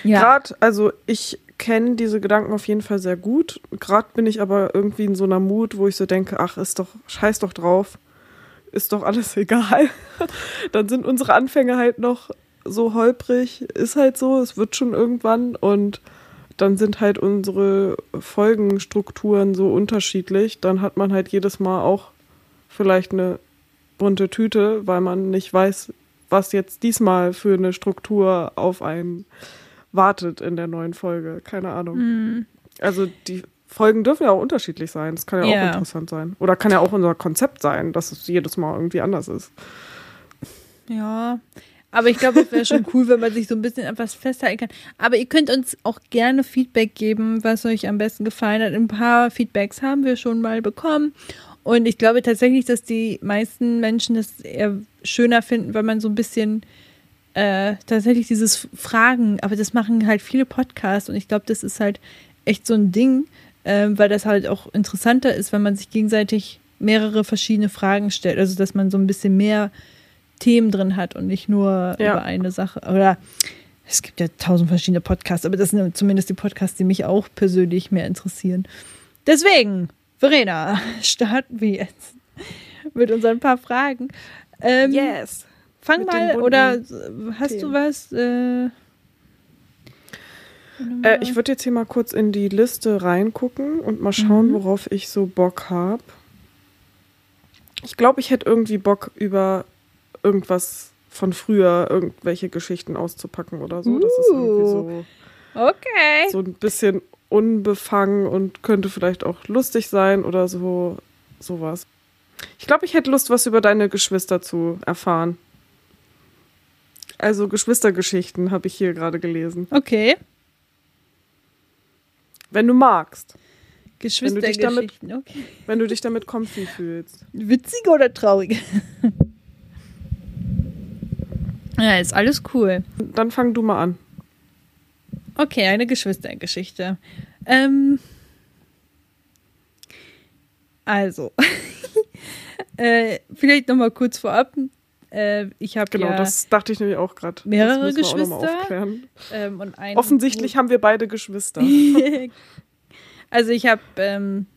[SPEAKER 2] ja. Gerade, also ich kenne diese Gedanken auf jeden Fall sehr gut. Gerade bin ich aber irgendwie in so einer Mut, wo ich so denke, ach, ist doch, scheiß doch drauf, ist doch alles egal. Dann sind unsere Anfänge halt noch so holprig, ist halt so, es wird schon irgendwann und dann sind halt unsere Folgenstrukturen so unterschiedlich. Dann hat man halt jedes Mal auch vielleicht eine bunte Tüte, weil man nicht weiß, was jetzt diesmal für eine Struktur auf einen wartet in der neuen Folge. Keine Ahnung. Mhm. Also die Folgen dürfen ja auch unterschiedlich sein. Das kann ja yeah. auch interessant sein. Oder kann ja auch unser Konzept sein, dass es jedes Mal irgendwie anders ist.
[SPEAKER 1] Ja, aber ich glaube, es wäre schon cool, wenn man sich so ein bisschen etwas festhalten kann. Aber ihr könnt uns auch gerne Feedback geben, was euch am besten gefallen hat. Ein paar Feedbacks haben wir schon mal bekommen. Und ich glaube tatsächlich, dass die meisten Menschen das eher schöner finden, weil man so ein bisschen äh, tatsächlich dieses Fragen, aber das machen halt viele Podcasts und ich glaube, das ist halt echt so ein Ding, äh, weil das halt auch interessanter ist, wenn man sich gegenseitig mehrere verschiedene Fragen stellt. Also, dass man so ein bisschen mehr Themen drin hat und nicht nur ja. über eine Sache. Oder es gibt ja tausend verschiedene Podcasts, aber das sind zumindest die Podcasts, die mich auch persönlich mehr interessieren. Deswegen, Verena, starten wir jetzt mit unseren paar Fragen. Ähm, yes. Fang mal, oder hast Themen. du was? Äh,
[SPEAKER 2] äh, ich würde jetzt hier mal kurz in die Liste reingucken und mal schauen, mhm. worauf ich so Bock habe. Ich glaube, ich hätte irgendwie Bock über irgendwas von früher, irgendwelche Geschichten auszupacken oder so. Das ist irgendwie so.
[SPEAKER 1] Uh, okay.
[SPEAKER 2] So ein bisschen unbefangen und könnte vielleicht auch lustig sein oder so sowas. Ich glaube, ich hätte Lust, was über deine Geschwister zu erfahren. Also Geschwistergeschichten habe ich hier gerade gelesen.
[SPEAKER 1] Okay.
[SPEAKER 2] Wenn du magst.
[SPEAKER 1] Geschwistergeschichten,
[SPEAKER 2] wenn okay. Wenn du dich damit comfy fühlst.
[SPEAKER 1] Witzig oder traurig? Ja, ist alles cool.
[SPEAKER 2] Dann fang du mal an.
[SPEAKER 1] Okay, eine Geschwistergeschichte. Ähm, also, äh, vielleicht noch mal kurz vorab. Äh, ich habe
[SPEAKER 2] genau,
[SPEAKER 1] ja
[SPEAKER 2] das dachte ich nämlich auch gerade.
[SPEAKER 1] Mehrere Geschwister.
[SPEAKER 2] Ähm, und Offensichtlich haben wir beide Geschwister.
[SPEAKER 1] also ich habe ähm,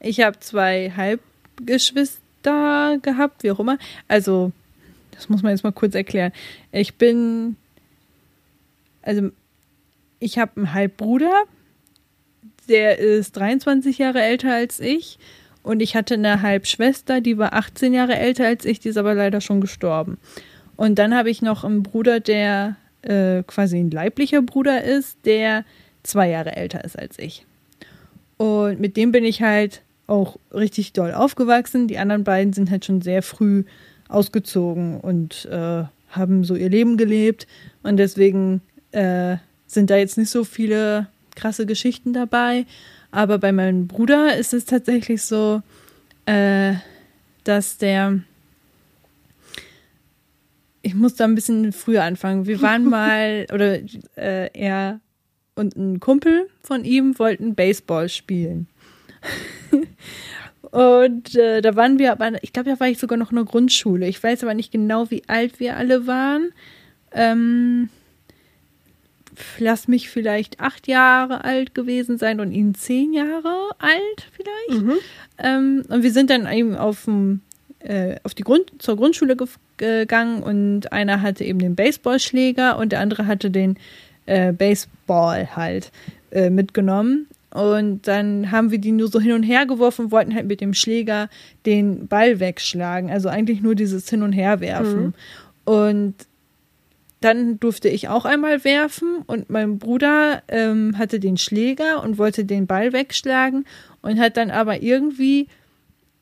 [SPEAKER 1] ich habe zwei Halbgeschwister gehabt, wie auch immer. Also das muss man jetzt mal kurz erklären. Ich bin also ich habe einen Halbbruder, der ist 23 Jahre älter als ich und ich hatte eine Halbschwester, die war 18 Jahre älter als ich, die ist aber leider schon gestorben. Und dann habe ich noch einen Bruder, der äh, quasi ein leiblicher Bruder ist, der zwei Jahre älter ist als ich. Und mit dem bin ich halt auch richtig doll aufgewachsen. Die anderen beiden sind halt schon sehr früh ausgezogen und äh, haben so ihr Leben gelebt. Und deswegen äh, sind da jetzt nicht so viele krasse Geschichten dabei. Aber bei meinem Bruder ist es tatsächlich so, äh, dass der. Ich muss da ein bisschen früher anfangen. Wir waren mal, oder äh, er und ein Kumpel von ihm wollten Baseball spielen. und äh, da waren wir aber, ich glaube, da war ich sogar noch in der Grundschule. Ich weiß aber nicht genau, wie alt wir alle waren. Ähm, lass mich vielleicht acht Jahre alt gewesen sein und ihn zehn Jahre alt vielleicht. Mhm. Ähm, und wir sind dann eben auf, äh, auf die Grund zur Grundschule gegangen und einer hatte eben den Baseballschläger und der andere hatte den äh, Baseball halt äh, mitgenommen. Und dann haben wir die nur so hin und her geworfen und wollten halt mit dem Schläger den Ball wegschlagen. Also eigentlich nur dieses Hin und Her werfen. Mhm. Und dann durfte ich auch einmal werfen und mein Bruder ähm, hatte den Schläger und wollte den Ball wegschlagen und hat dann aber irgendwie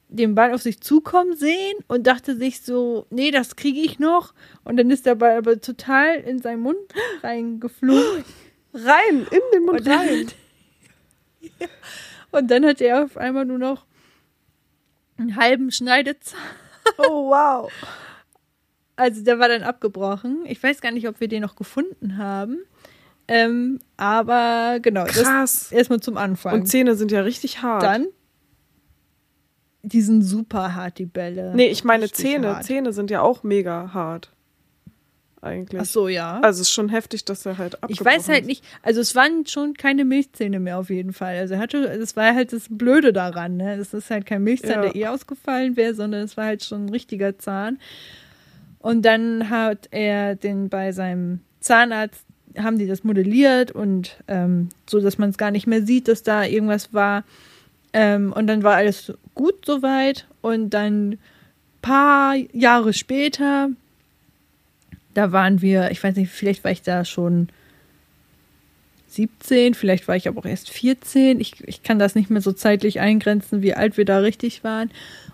[SPEAKER 1] den Ball auf sich zukommen sehen und dachte sich so, nee, das kriege ich noch. Und dann ist der Ball aber total in seinen Mund reingeflogen.
[SPEAKER 2] Rein, in den Mund rein.
[SPEAKER 1] Und dann hat er auf einmal nur noch einen halben Schneidezahn.
[SPEAKER 2] Oh, wow.
[SPEAKER 1] Also der war dann abgebrochen. Ich weiß gar nicht, ob wir den noch gefunden haben. Ähm, aber genau,
[SPEAKER 2] Krass.
[SPEAKER 1] erstmal zum Anfang.
[SPEAKER 2] Und Zähne sind ja richtig hart.
[SPEAKER 1] Dann, die sind super hart, die Bälle.
[SPEAKER 2] Nee, ich meine richtig Zähne. Hart. Zähne sind ja auch mega hart. Eigentlich.
[SPEAKER 1] Ach so, ja.
[SPEAKER 2] Also es ist schon heftig, dass er halt abgebrochen
[SPEAKER 1] Ich weiß halt nicht, also es waren schon keine Milchzähne mehr auf jeden Fall. Also er hatte, das war halt das Blöde daran, ne? Es ist halt kein Milchzahn, ja. der eh ausgefallen wäre, sondern es war halt schon ein richtiger Zahn. Und dann hat er den bei seinem Zahnarzt, haben die das modelliert und ähm, so, dass man es gar nicht mehr sieht, dass da irgendwas war. Ähm, und dann war alles gut soweit. Und dann paar Jahre später, da waren wir, ich weiß nicht, vielleicht war ich da schon 17, vielleicht war ich aber auch erst 14. Ich, ich kann das nicht mehr so zeitlich eingrenzen, wie alt wir da richtig waren.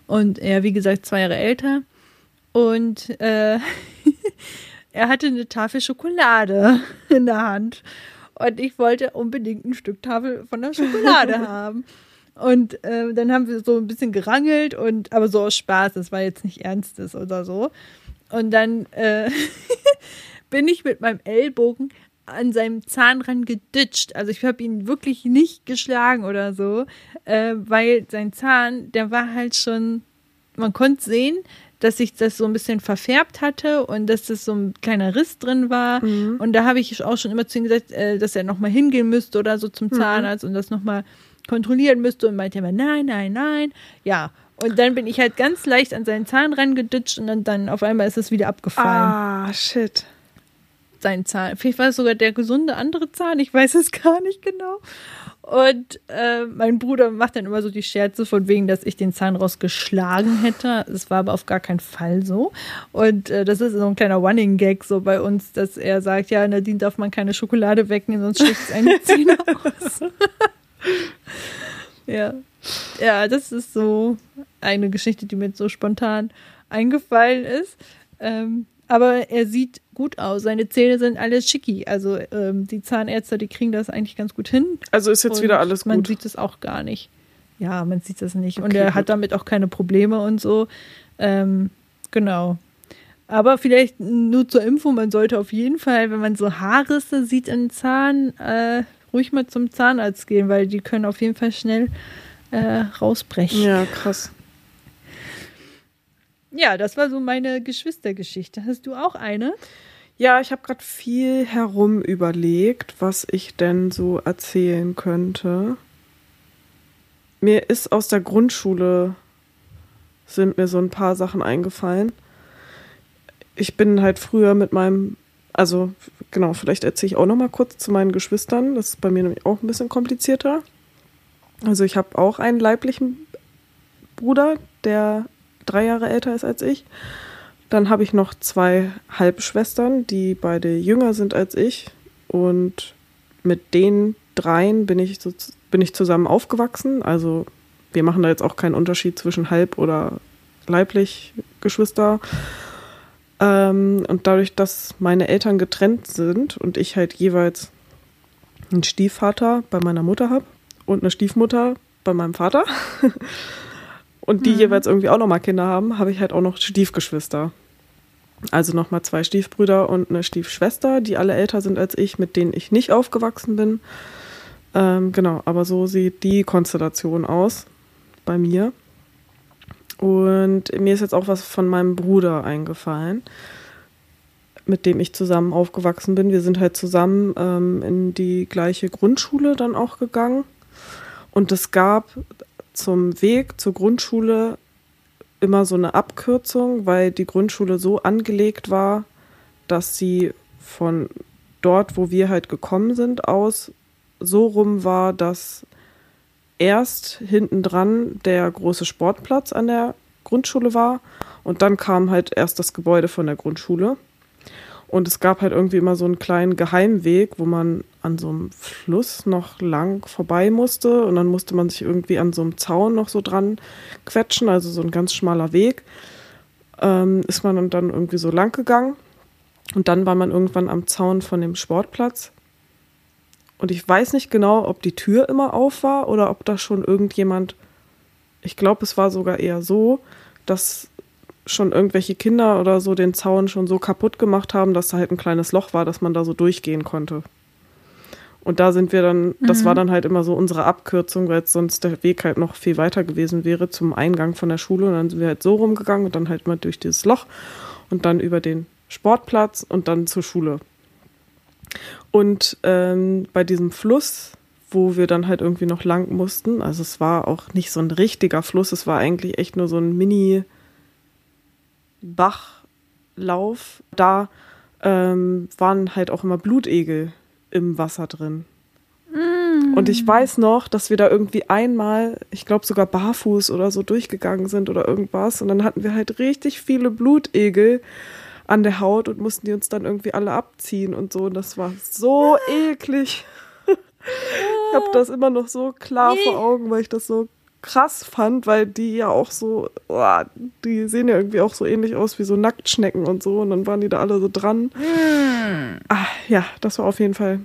[SPEAKER 1] Und er, wie gesagt, zwei Jahre älter. Und äh, er hatte eine Tafel Schokolade in der Hand. Und ich wollte unbedingt ein Stück Tafel von der Schokolade haben. Und äh, dann haben wir so ein bisschen gerangelt und aber so aus Spaß, das war jetzt nicht Ernstes oder so. Und dann äh, bin ich mit meinem Ellbogen an seinem Zahn ran geditscht. Also ich habe ihn wirklich nicht geschlagen oder so, äh, weil sein Zahn, der war halt schon, man konnte sehen, dass sich das so ein bisschen verfärbt hatte und dass das so ein kleiner Riss drin war. Mhm. Und da habe ich auch schon immer zu ihm gesagt, äh, dass er nochmal hingehen müsste oder so zum mhm. Zahnarzt mhm. und das nochmal kontrollieren müsste und meinte immer, nein, nein, nein. Ja. Und dann bin ich halt ganz leicht an seinen Zahn rangeditscht und dann, dann auf einmal ist es wieder abgefallen.
[SPEAKER 2] Ah, shit.
[SPEAKER 1] Sein Zahn. Vielleicht war es sogar der gesunde andere Zahn, ich weiß es gar nicht genau. Und äh, mein Bruder macht dann immer so die Scherze von wegen, dass ich den Zahn rausgeschlagen hätte. Es war aber auf gar keinen Fall so. Und äh, das ist so ein kleiner Running Gag so bei uns, dass er sagt, ja, Nadine darf man keine Schokolade wecken, sonst schlägt es eine Zähne aus. ja. Ja, das ist so eine Geschichte, die mir so spontan eingefallen ist. Ähm, Aber er sieht gut aus. Seine Zähne sind alles schicki. Also ähm, die Zahnärzte, die kriegen das eigentlich ganz gut hin.
[SPEAKER 2] Also ist jetzt
[SPEAKER 1] und
[SPEAKER 2] wieder alles gut.
[SPEAKER 1] Man sieht es auch gar nicht. Ja, man sieht das nicht. Okay, und er gut. hat damit auch keine Probleme und so. Ähm, genau. Aber vielleicht nur zur Info, man sollte auf jeden Fall, wenn man so Haarrisse sieht im Zahn, äh, ruhig mal zum Zahnarzt gehen, weil die können auf jeden Fall schnell äh, rausbrechen.
[SPEAKER 2] Ja, krass.
[SPEAKER 1] Ja, das war so meine Geschwistergeschichte. Hast du auch eine?
[SPEAKER 2] Ja, ich habe gerade viel herum überlegt, was ich denn so erzählen könnte. Mir ist aus der Grundschule sind mir so ein paar Sachen eingefallen. Ich bin halt früher mit meinem, also genau, vielleicht erzähle ich auch noch mal kurz zu meinen Geschwistern. Das ist bei mir nämlich auch ein bisschen komplizierter. Also ich habe auch einen leiblichen Bruder, der drei Jahre älter ist als ich. Dann habe ich noch zwei Halbschwestern, die beide jünger sind als ich. Und mit den dreien bin ich, so, bin ich zusammen aufgewachsen. Also wir machen da jetzt auch keinen Unterschied zwischen halb oder leiblich Geschwister. Ähm, und dadurch, dass meine Eltern getrennt sind und ich halt jeweils einen Stiefvater bei meiner Mutter habe und eine Stiefmutter bei meinem Vater und die mhm. jeweils irgendwie auch nochmal Kinder haben, habe ich halt auch noch Stiefgeschwister. Also nochmal zwei Stiefbrüder und eine Stiefschwester, die alle älter sind als ich, mit denen ich nicht aufgewachsen bin. Ähm, genau, aber so sieht die Konstellation aus bei mir. Und mir ist jetzt auch was von meinem Bruder eingefallen, mit dem ich zusammen aufgewachsen bin. Wir sind halt zusammen ähm, in die gleiche Grundschule dann auch gegangen. Und es gab zum Weg zur Grundschule immer so eine Abkürzung, weil die Grundschule so angelegt war, dass sie von dort, wo wir halt gekommen sind, aus so rum war, dass erst hinten dran der große Sportplatz an der Grundschule war und dann kam halt erst das Gebäude von der Grundschule. Und es gab halt irgendwie immer so einen kleinen Geheimweg, wo man an so einem Fluss noch lang vorbei musste. Und dann musste man sich irgendwie an so einem Zaun noch so dran quetschen, also so ein ganz schmaler Weg. Ähm, ist man dann irgendwie so lang gegangen. Und dann war man irgendwann am Zaun von dem Sportplatz. Und ich weiß nicht genau, ob die Tür immer auf war oder ob da schon irgendjemand, ich glaube, es war sogar eher so, dass schon irgendwelche Kinder oder so den Zaun schon so kaputt gemacht haben, dass da halt ein kleines Loch war, dass man da so durchgehen konnte. Und da sind wir dann, das war mhm. dann halt immer so unsere Abkürzung, weil sonst der Weg halt noch viel weiter gewesen wäre zum Eingang von der Schule. Und dann sind wir halt so rumgegangen und dann halt mal durch dieses Loch und dann über den Sportplatz und dann zur Schule. Und ähm, bei diesem Fluss, wo wir dann halt irgendwie noch lang mussten, also es war auch nicht so ein richtiger Fluss, es war eigentlich echt nur so ein Mini- Bachlauf, da ähm, waren halt auch immer Blutegel im Wasser drin. Mm. Und ich weiß noch, dass wir da irgendwie einmal, ich glaube sogar barfuß oder so durchgegangen sind oder irgendwas. Und dann hatten wir halt richtig viele Blutegel an der Haut und mussten die uns dann irgendwie alle abziehen und so. Und das war so eklig. ich habe das immer noch so klar vor Augen, weil ich das so krass fand, weil die ja auch so, oh, die sehen ja irgendwie auch so ähnlich aus wie so Nacktschnecken und so. Und dann waren die da alle so dran. Mm. Ah, ja, das war auf jeden Fall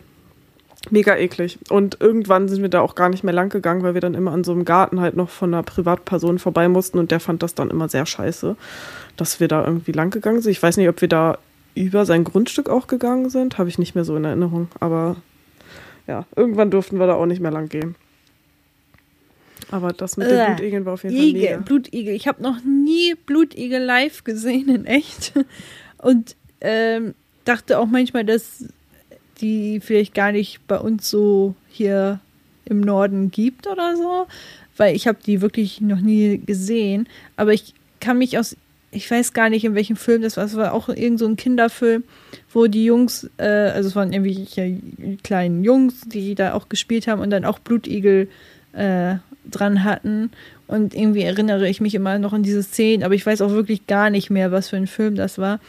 [SPEAKER 2] mega eklig. Und irgendwann sind wir da auch gar nicht mehr lang gegangen, weil wir dann immer an so einem Garten halt noch von einer Privatperson vorbei mussten und der fand das dann immer sehr scheiße, dass wir da irgendwie lang gegangen sind. Ich weiß nicht, ob wir da über sein Grundstück auch gegangen sind, habe ich nicht mehr so in Erinnerung, aber ja, irgendwann durften wir da auch nicht mehr lang gehen. Aber das mit den äh, Blutigeln war auf jeden Fall Igel, mega.
[SPEAKER 1] Blutigel. Ich habe noch nie Blutigel live gesehen, in echt. Und ähm, dachte auch manchmal, dass die vielleicht gar nicht bei uns so hier im Norden gibt oder so, weil ich habe die wirklich noch nie gesehen. Aber ich kann mich aus, ich weiß gar nicht, in welchem Film das war. Es war auch irgend so ein Kinderfilm, wo die Jungs, äh, also es waren irgendwelche kleinen Jungs, die da auch gespielt haben und dann auch Blutigel äh, dran hatten. Und irgendwie erinnere ich mich immer noch an diese Szenen, aber ich weiß auch wirklich gar nicht mehr, was für ein Film das war.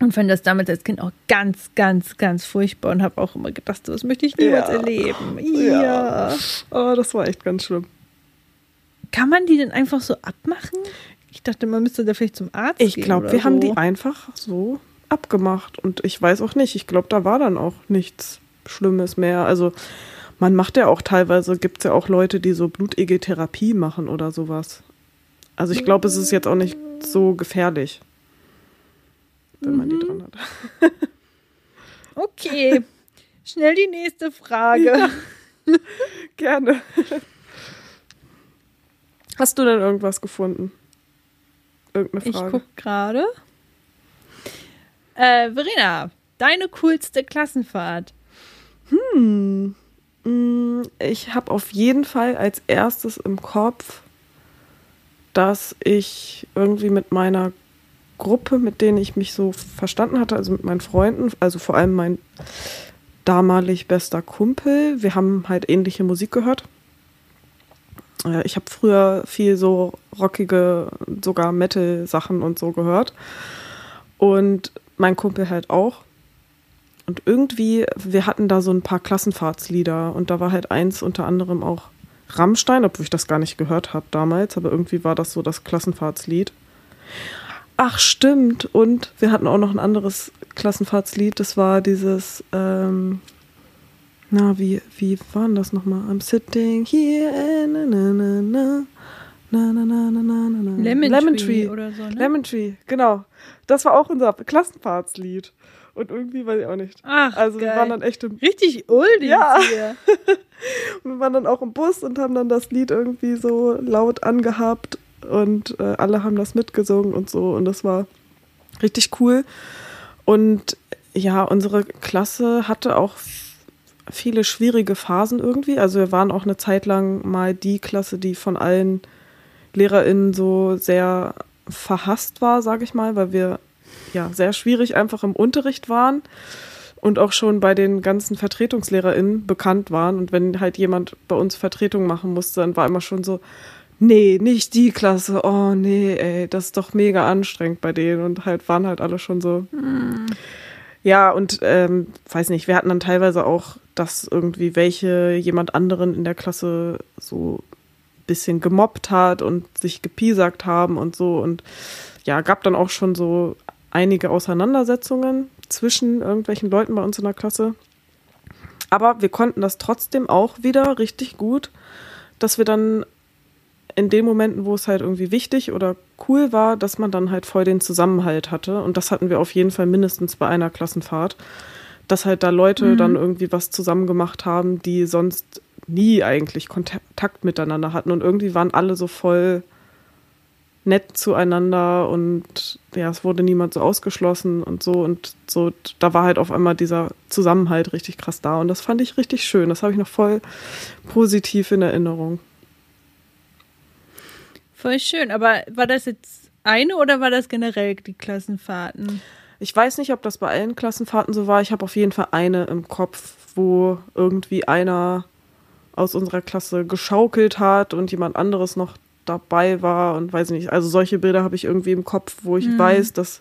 [SPEAKER 1] Und fand das damals als Kind auch ganz, ganz, ganz furchtbar und habe auch immer gedacht, das möchte ich niemals ja. erleben. Ja. ja.
[SPEAKER 2] Oh, das war echt ganz schlimm.
[SPEAKER 1] Kann man die denn einfach so abmachen? Ich dachte, man müsste da vielleicht zum Arzt
[SPEAKER 2] ich
[SPEAKER 1] gehen.
[SPEAKER 2] Ich glaube, wir so. haben die einfach so abgemacht. Und ich weiß auch nicht. Ich glaube, da war dann auch nichts Schlimmes mehr. Also man macht ja auch teilweise, gibt es ja auch Leute, die so Blut-EG-Therapie machen oder sowas. Also ich glaube, es ist jetzt auch nicht so gefährlich, wenn man die mhm. dran hat.
[SPEAKER 1] okay, schnell die nächste Frage. Ja.
[SPEAKER 2] Gerne. Hast du denn irgendwas gefunden?
[SPEAKER 1] Irgendeine Frage? Ich gucke gerade. Äh, Verena, deine coolste Klassenfahrt?
[SPEAKER 2] Hm. Mm, ich habe auf jeden Fall als erstes im Kopf, dass ich irgendwie mit meiner Gruppe, mit denen ich mich so verstanden hatte, also mit meinen Freunden, also vor allem mein damalig bester Kumpel, wir haben halt ähnliche Musik gehört. Äh, ich habe früher viel so rockige, sogar Metal-Sachen und so gehört. Und mein Kumpel halt auch. Und irgendwie, wir hatten da so ein paar Klassenfahrtslieder und da war halt eins unter anderem auch Rammstein, obwohl ich das gar nicht gehört habe damals, aber irgendwie war das so das Klassenfahrtslied. Ach, stimmt. Und wir hatten auch noch ein anderes Klassenfahrtslied, das war dieses, ähm, na, wie, wie war denn das nochmal? I'm sitting here, na, na, na, na. Na, na, na, na, na, na.
[SPEAKER 1] Lemon, Lemon Tree, Tree oder so, ne?
[SPEAKER 2] Lemon Tree, genau. Das war auch unser Klassenfahrtslied. Und irgendwie weiß ich auch nicht.
[SPEAKER 1] Ach,
[SPEAKER 2] also
[SPEAKER 1] geil.
[SPEAKER 2] wir waren dann echt im
[SPEAKER 1] richtig oldie
[SPEAKER 2] ja. hier. wir waren dann auch im Bus und haben dann das Lied irgendwie so laut angehabt und äh, alle haben das mitgesungen und so und das war richtig cool. Und ja, unsere Klasse hatte auch viele schwierige Phasen irgendwie. Also wir waren auch eine Zeit lang mal die Klasse, die von allen LehrerInnen so sehr verhasst war, sage ich mal, weil wir ja sehr schwierig einfach im Unterricht waren und auch schon bei den ganzen VertretungslehrerInnen bekannt waren. Und wenn halt jemand bei uns Vertretung machen musste, dann war immer schon so, nee, nicht die Klasse, oh nee, ey, das ist doch mega anstrengend bei denen. Und halt waren halt alle schon so. Mm. Ja, und ähm, weiß nicht, wir hatten dann teilweise auch, dass irgendwie welche jemand anderen in der Klasse so ein bisschen gemobbt hat und sich gepiesackt haben und so. Und ja, gab dann auch schon so einige Auseinandersetzungen zwischen irgendwelchen Leuten bei uns in der Klasse. Aber wir konnten das trotzdem auch wieder richtig gut, dass wir dann in den Momenten, wo es halt irgendwie wichtig oder cool war, dass man dann halt voll den Zusammenhalt hatte. Und das hatten wir auf jeden Fall mindestens bei einer Klassenfahrt, dass halt da Leute mhm. dann irgendwie was zusammen gemacht haben, die sonst nie eigentlich Kontakt miteinander hatten. Und irgendwie waren alle so voll nett zueinander und ja, es wurde niemand so ausgeschlossen und so und so, da war halt auf einmal dieser Zusammenhalt richtig krass da und das fand ich richtig schön. Das habe ich noch voll positiv in Erinnerung.
[SPEAKER 1] Voll schön. Aber war das jetzt eine oder war das generell die Klassenfahrten?
[SPEAKER 2] Ich weiß nicht, ob das bei allen Klassenfahrten so war. Ich habe auf jeden Fall eine im Kopf, wo irgendwie einer aus unserer Klasse geschaukelt hat und jemand anderes noch dabei war und weiß nicht. Also solche Bilder habe ich irgendwie im Kopf, wo ich mhm. weiß, dass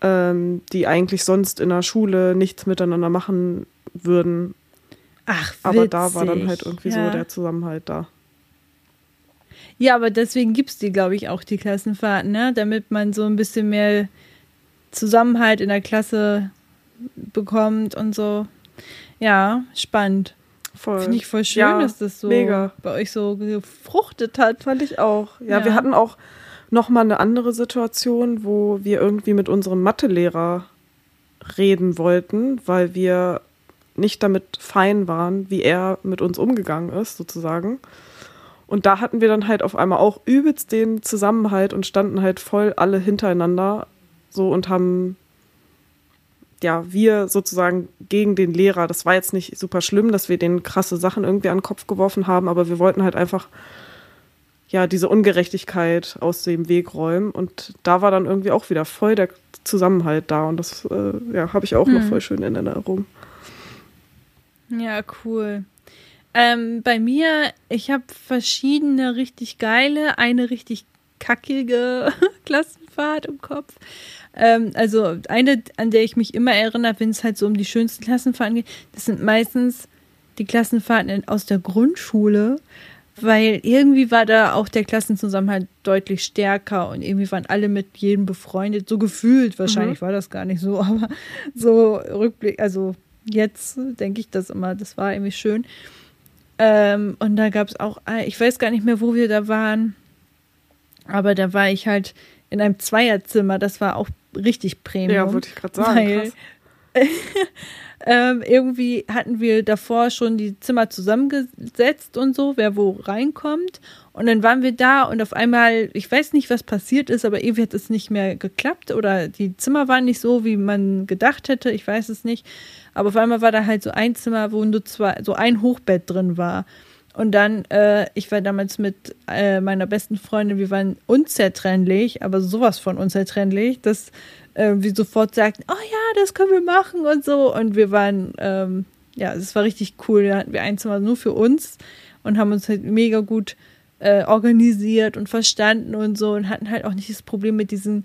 [SPEAKER 2] ähm, die eigentlich sonst in der Schule nichts miteinander machen würden.
[SPEAKER 1] Ach, witzig.
[SPEAKER 2] Aber da war dann halt irgendwie ja. so der Zusammenhalt da.
[SPEAKER 1] Ja, aber deswegen gibt es die, glaube ich, auch die Klassenfahrten, ne? damit man so ein bisschen mehr Zusammenhalt in der Klasse bekommt und so. Ja, spannend. Finde ich voll schön, ja, dass das so mega. bei euch so gefruchtet hat.
[SPEAKER 2] Fand ich auch. Ja, ja. wir hatten auch noch mal eine andere Situation, wo wir irgendwie mit unserem Mathelehrer reden wollten, weil wir nicht damit fein waren, wie er mit uns umgegangen ist, sozusagen. Und da hatten wir dann halt auf einmal auch übelst den Zusammenhalt und standen halt voll alle hintereinander so und haben ja, wir sozusagen gegen den Lehrer. Das war jetzt nicht super schlimm, dass wir den krasse Sachen irgendwie an den Kopf geworfen haben, aber wir wollten halt einfach ja diese Ungerechtigkeit aus dem Weg räumen und da war dann irgendwie auch wieder voll der Zusammenhalt da und das äh, ja habe ich auch hm. noch voll schön in Erinnerung.
[SPEAKER 1] Ja, cool. Ähm, bei mir, ich habe verschiedene richtig geile, eine richtig kackige Klassenfahrt im Kopf. Ähm, also eine, an der ich mich immer erinnere, wenn es halt so um die schönsten Klassenfahrten geht, das sind meistens die Klassenfahrten aus der Grundschule, weil irgendwie war da auch der Klassenzusammenhalt deutlich stärker und irgendwie waren alle mit jedem befreundet, so gefühlt. Wahrscheinlich mhm. war das gar nicht so, aber so Rückblick, also jetzt denke ich das immer, das war irgendwie schön. Ähm, und da gab es auch, ich weiß gar nicht mehr, wo wir da waren, aber da war ich halt in einem Zweierzimmer, das war auch richtig Premium.
[SPEAKER 2] Ja, wollte ich gerade sagen.
[SPEAKER 1] Ähm, irgendwie hatten wir davor schon die Zimmer zusammengesetzt und so, wer wo reinkommt. Und dann waren wir da und auf einmal, ich weiß nicht, was passiert ist, aber irgendwie hat es nicht mehr geklappt oder die Zimmer waren nicht so, wie man gedacht hätte, ich weiß es nicht. Aber auf einmal war da halt so ein Zimmer, wo nur zwei, so ein Hochbett drin war. Und dann, äh, ich war damals mit äh, meiner besten Freundin, wir waren unzertrennlich, aber sowas von unzertrennlich, dass äh, wir sofort sagten, oh ja, das können wir machen und so. Und wir waren, ähm, ja, es war richtig cool. Da hatten wir ein Zimmer nur für uns und haben uns halt mega gut äh, organisiert und verstanden und so und hatten halt auch nicht das Problem mit diesem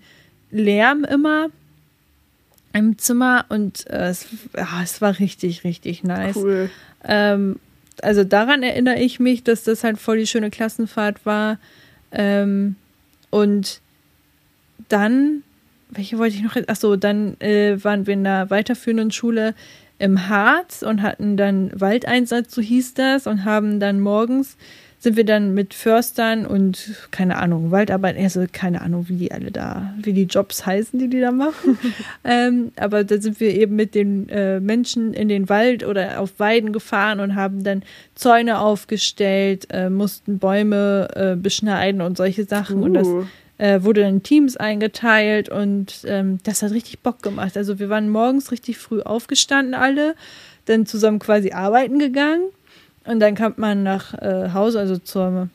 [SPEAKER 1] Lärm immer im Zimmer und äh, es, ja, es war richtig, richtig nice. Cool. Ähm, also daran erinnere ich mich, dass das halt voll die schöne Klassenfahrt war. Ähm, und dann, welche wollte ich noch? Achso, dann äh, waren wir in einer weiterführenden Schule im Harz und hatten dann Waldeinsatz, so hieß das, und haben dann morgens sind wir dann mit Förstern und keine Ahnung, Waldarbeit, also keine Ahnung, wie die alle da, wie die Jobs heißen, die die da machen. ähm, aber da sind wir eben mit den äh, Menschen in den Wald oder auf Weiden gefahren und haben dann Zäune aufgestellt, äh, mussten Bäume äh, beschneiden und solche Sachen. Uh. Und das uh. äh, wurde dann in Teams eingeteilt und ähm, das hat richtig Bock gemacht. Also wir waren morgens richtig früh aufgestanden alle, dann zusammen quasi arbeiten gegangen und dann kommt man nach äh, Hause, also zur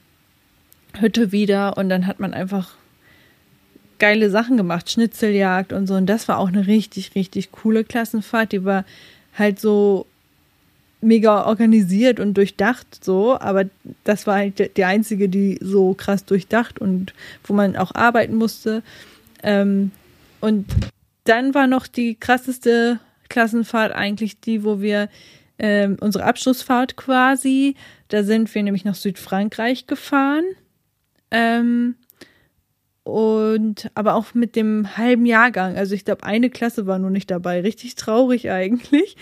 [SPEAKER 1] Hütte wieder und dann hat man einfach geile Sachen gemacht, Schnitzeljagd und so. Und das war auch eine richtig, richtig coole Klassenfahrt. Die war halt so mega organisiert und durchdacht so, aber das war halt die einzige, die so krass durchdacht und wo man auch arbeiten musste. Ähm, und dann war noch die krasseste Klassenfahrt eigentlich die, wo wir ähm, unsere Abschlussfahrt quasi. Da sind wir nämlich nach Südfrankreich gefahren. Ähm, und aber auch mit dem halben Jahrgang. Also ich glaube, eine Klasse war nur nicht dabei. Richtig traurig eigentlich.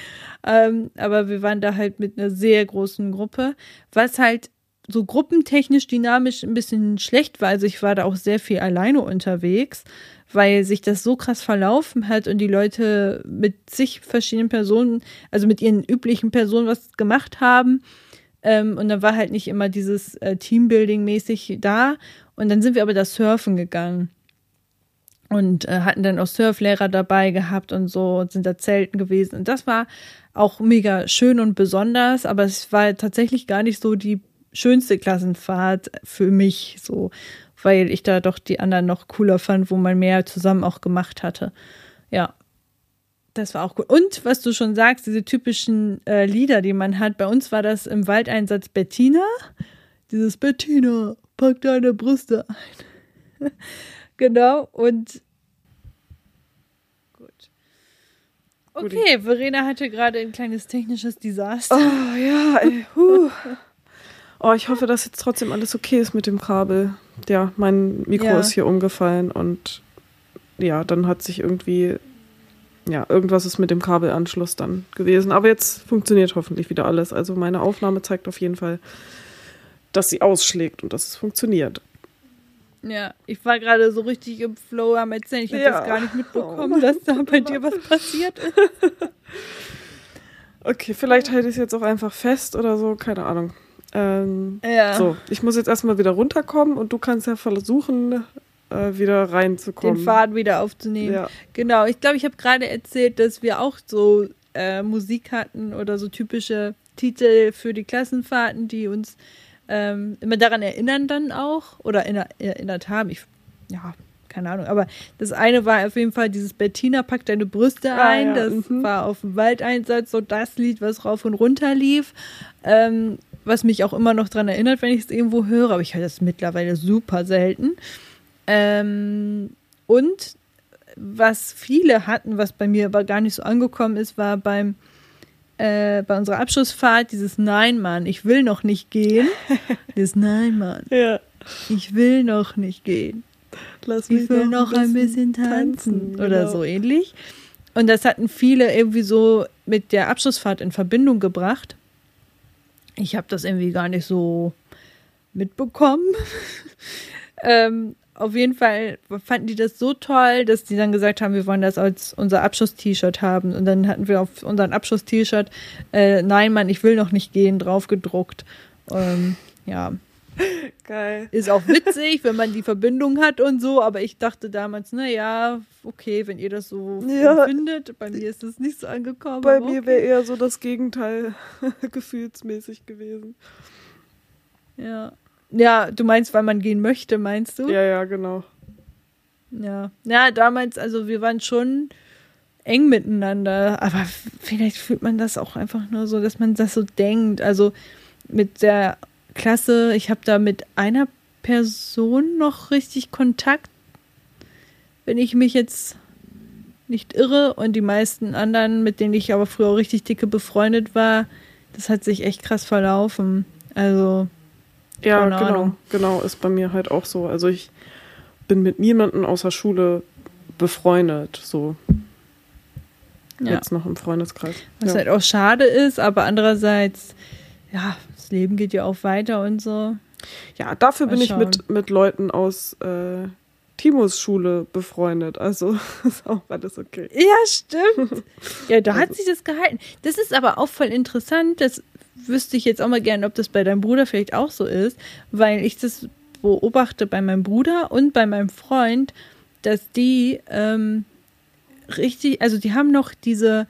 [SPEAKER 1] Ähm, aber wir waren da halt mit einer sehr großen Gruppe, was halt so gruppentechnisch dynamisch ein bisschen schlecht war. Also ich war da auch sehr viel alleine unterwegs weil sich das so krass verlaufen hat und die Leute mit sich verschiedenen Personen, also mit ihren üblichen Personen was gemacht haben. Ähm, und dann war halt nicht immer dieses äh, Teambuilding-mäßig da. Und dann sind wir aber das Surfen gegangen und äh, hatten dann auch Surflehrer dabei gehabt und so und sind da Zelten gewesen. Und das war auch mega schön und besonders, aber es war tatsächlich gar nicht so die schönste Klassenfahrt für mich so weil ich da doch die anderen noch cooler fand, wo man mehr zusammen auch gemacht hatte. Ja, das war auch cool. Und was du schon sagst, diese typischen äh, Lieder, die man hat. Bei uns war das im Waldeinsatz Bettina. Dieses Bettina, pack deine Brüste ein. genau. Und gut. Okay, Verena hatte gerade ein kleines technisches Desaster.
[SPEAKER 2] Oh ja, ey. Huh. Oh, ich hoffe, dass jetzt trotzdem alles okay ist mit dem Kabel. Ja, mein Mikro ja. ist hier umgefallen und ja, dann hat sich irgendwie, ja, irgendwas ist mit dem Kabelanschluss dann gewesen. Aber jetzt funktioniert hoffentlich wieder alles. Also meine Aufnahme zeigt auf jeden Fall, dass sie ausschlägt und dass es funktioniert.
[SPEAKER 1] Ja, ich war gerade so richtig im Flow am Erzählen. Ich habe ja. das gar nicht mitbekommen, oh dass da bei dir was passiert ist.
[SPEAKER 2] okay, vielleicht halte ich es jetzt auch einfach fest oder so, keine Ahnung. Ähm, ja. So, ich muss jetzt erstmal wieder runterkommen und du kannst ja versuchen, äh, wieder reinzukommen.
[SPEAKER 1] Den Faden wieder aufzunehmen. Ja. Genau, ich glaube, ich habe gerade erzählt, dass wir auch so äh, Musik hatten oder so typische Titel für die Klassenfahrten, die uns ähm, immer daran erinnern dann auch oder erinnert haben. Ich, ja, keine Ahnung. Aber das eine war auf jeden Fall dieses Bettina, pack deine Brüste ah, ein. Ah, ja. Das mhm. war auf dem Waldeinsatz so das Lied, was rauf und runter lief. Ähm, was mich auch immer noch daran erinnert, wenn ich es irgendwo höre, aber ich höre das mittlerweile super selten. Ähm, und was viele hatten, was bei mir aber gar nicht so angekommen ist, war beim äh, bei unserer Abschlussfahrt dieses Nein, Mann, ich will noch nicht gehen. dieses Nein, Mann.
[SPEAKER 2] Ja.
[SPEAKER 1] Ich will noch nicht gehen.
[SPEAKER 2] Lass mich
[SPEAKER 1] Ich will noch ein bisschen tanzen. Oder
[SPEAKER 2] genau.
[SPEAKER 1] so ähnlich. Und das hatten viele irgendwie so mit der Abschlussfahrt in Verbindung gebracht. Ich habe das irgendwie gar nicht so mitbekommen. ähm, auf jeden Fall fanden die das so toll, dass die dann gesagt haben, wir wollen das als unser Abschluss-T-Shirt haben. Und dann hatten wir auf unseren Abschluss-T-Shirt äh, Nein, Mann, ich will noch nicht gehen, drauf gedruckt. Ähm, ja,
[SPEAKER 2] Geil.
[SPEAKER 1] ist auch witzig, wenn man die Verbindung hat und so, aber ich dachte damals, na ja, okay, wenn ihr das so
[SPEAKER 2] Ja.
[SPEAKER 1] findet, bei mir ist das nicht so angekommen.
[SPEAKER 2] Bei mir
[SPEAKER 1] okay.
[SPEAKER 2] wäre eher so das Gegenteil gefühlsmäßig gewesen.
[SPEAKER 1] Ja. Ja, du meinst, weil man gehen möchte, meinst du?
[SPEAKER 2] Ja, ja, genau.
[SPEAKER 1] Ja. Ja, damals, also wir waren schon eng miteinander, aber vielleicht fühlt man das auch einfach nur so, dass man das so denkt. Also mit der Klasse, ich habe da mit einer Person noch richtig Kontakt, wenn ich mich jetzt nicht irre. Und die meisten anderen, mit denen ich aber früher auch richtig dicke befreundet war, das hat sich echt krass verlaufen. Also,
[SPEAKER 2] Ja, genau.
[SPEAKER 1] Ahnung.
[SPEAKER 2] Genau, ist bei mir halt auch so. Also ich bin mit niemandem außer Schule befreundet, so
[SPEAKER 1] ja.
[SPEAKER 2] jetzt noch im Freundeskreis.
[SPEAKER 1] Was
[SPEAKER 2] ja.
[SPEAKER 1] halt auch schade ist, aber andererseits, ja, das Leben geht ja auch weiter und so.
[SPEAKER 2] ja, dafür
[SPEAKER 1] Mal
[SPEAKER 2] bin ich
[SPEAKER 1] schauen.
[SPEAKER 2] mit, mit Leuten aus äh, Timos Schule befreundet. Also ist auch alles okay.
[SPEAKER 1] Ja, stimmt. Ja, da hat
[SPEAKER 2] Also-
[SPEAKER 1] sich das gehalten. Das ist aber auch voll interessant. Das wüsste ich jetzt auch mal gerne, ob das bei deinem Bruder vielleicht auch so ist, weil ich das beobachte bei meinem Bruder und bei meinem Freund, dass die ähm, richtig, also die haben noch diese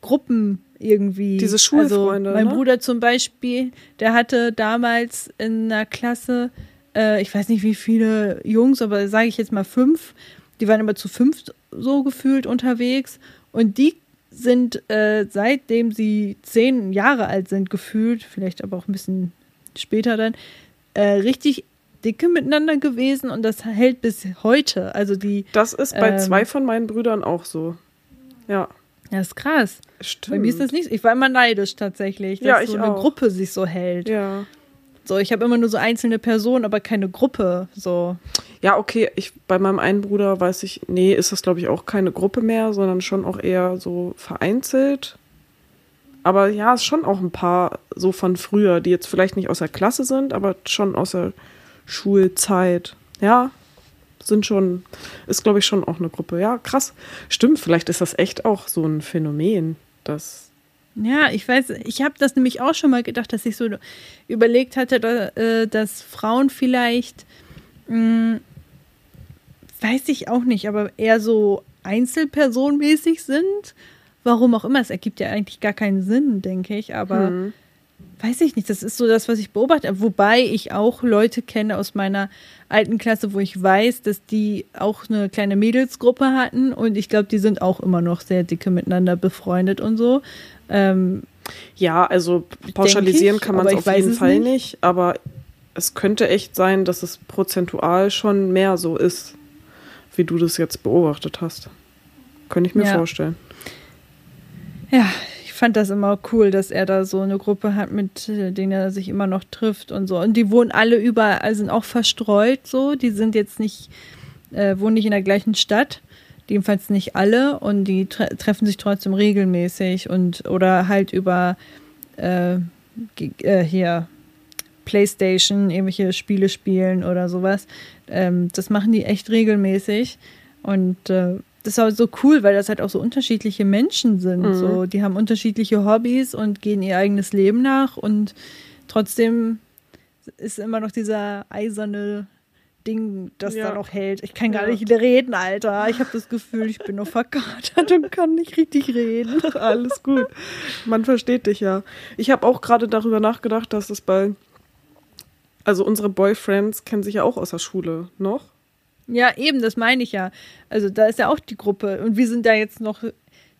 [SPEAKER 1] Gruppen irgendwie.
[SPEAKER 2] Diese Schulfreunde,
[SPEAKER 1] Also mein
[SPEAKER 2] ne?
[SPEAKER 1] Bruder zum Beispiel, der hatte damals in einer Klasse, äh, ich weiß nicht wie viele Jungs, aber sage ich jetzt mal fünf, die waren immer zu fünf so gefühlt unterwegs und die sind äh, seitdem sie zehn Jahre alt sind gefühlt, vielleicht aber auch ein bisschen später dann, äh, richtig dicke miteinander gewesen und das hält bis heute. Also die,
[SPEAKER 2] Das ist bei
[SPEAKER 1] Ähm.
[SPEAKER 2] zwei von meinen Brüdern auch so. Ja,
[SPEAKER 1] das ist krass.
[SPEAKER 2] Stimmt.
[SPEAKER 1] Bei mir ist das nicht, ich war immer neidisch tatsächlich, dass
[SPEAKER 2] Ja, ich
[SPEAKER 1] so eine
[SPEAKER 2] auch.
[SPEAKER 1] Gruppe sich so hält.
[SPEAKER 2] Ja.
[SPEAKER 1] So, ich habe immer nur so einzelne Personen, aber keine Gruppe. So.
[SPEAKER 2] Ja, okay, ich bei meinem einen Bruder weiß ich, nee, ist das glaube ich auch keine Gruppe mehr, sondern schon auch eher so vereinzelt. Aber ja, es schon auch ein paar so von früher, die jetzt vielleicht nicht aus der Klasse sind, aber schon aus der Schulzeit. Ja, sind schon, ist glaube ich schon auch eine Gruppe. Ja, krass. Stimmt, vielleicht ist das echt auch so ein Phänomen, dass
[SPEAKER 1] Ja, ich weiß, ich habe das nämlich auch schon mal gedacht, dass ich so überlegt hatte, äh, dass Frauen vielleicht, mh, weiß ich auch nicht, aber eher so einzelpersonmäßig sind. Warum auch immer, es ergibt ja eigentlich gar keinen Sinn, denke ich, aber
[SPEAKER 2] Hm.
[SPEAKER 1] Weiß ich nicht, das ist so das, was ich beobachte. Wobei ich auch Leute kenne aus meiner alten Klasse, wo ich weiß, dass die auch eine kleine Mädelsgruppe hatten und ich glaube, die sind auch immer noch sehr dicke miteinander befreundet und so. Ähm,
[SPEAKER 2] Ja, also pauschalisieren
[SPEAKER 1] ich,
[SPEAKER 2] kann man es auf jeden Fall
[SPEAKER 1] nicht.
[SPEAKER 2] nicht. aber es könnte echt sein, dass es prozentual schon mehr so ist, wie du das jetzt beobachtet hast. Könnte ich mir
[SPEAKER 1] Ja.
[SPEAKER 2] vorstellen.
[SPEAKER 1] Ja, fand das immer cool, dass er da so eine Gruppe hat, mit äh, denen er sich immer noch trifft und so. Und die wohnen alle überall, sind auch verstreut so. Die sind jetzt nicht, äh, wohnen nicht in der gleichen Stadt. Jedenfalls nicht alle. Und die tre treffen sich trotzdem regelmäßig und oder halt über äh, äh, hier Playstation, irgendwelche Spiele spielen oder sowas. Ähm, das machen die echt regelmäßig. Und äh, das ist auch so cool, weil das halt auch so unterschiedliche Menschen sind.
[SPEAKER 2] Mhm.
[SPEAKER 1] So, die haben unterschiedliche Hobbys und gehen ihr eigenes Leben nach und trotzdem ist immer noch dieser eiserne Ding, das
[SPEAKER 2] Ja.
[SPEAKER 1] da noch hält. Ich kann gar
[SPEAKER 2] Ja.
[SPEAKER 1] nicht reden, Alter. Ich habe das Gefühl, ich bin noch verkatert und kann nicht richtig reden.
[SPEAKER 2] Alles gut. Man versteht dich ja. Ich habe auch gerade darüber nachgedacht, dass es bei. Also unsere Boyfriends kennen sich ja auch aus der Schule noch.
[SPEAKER 1] Ja, eben, das meine ich ja. Also da ist ja auch die Gruppe und wir sind da jetzt noch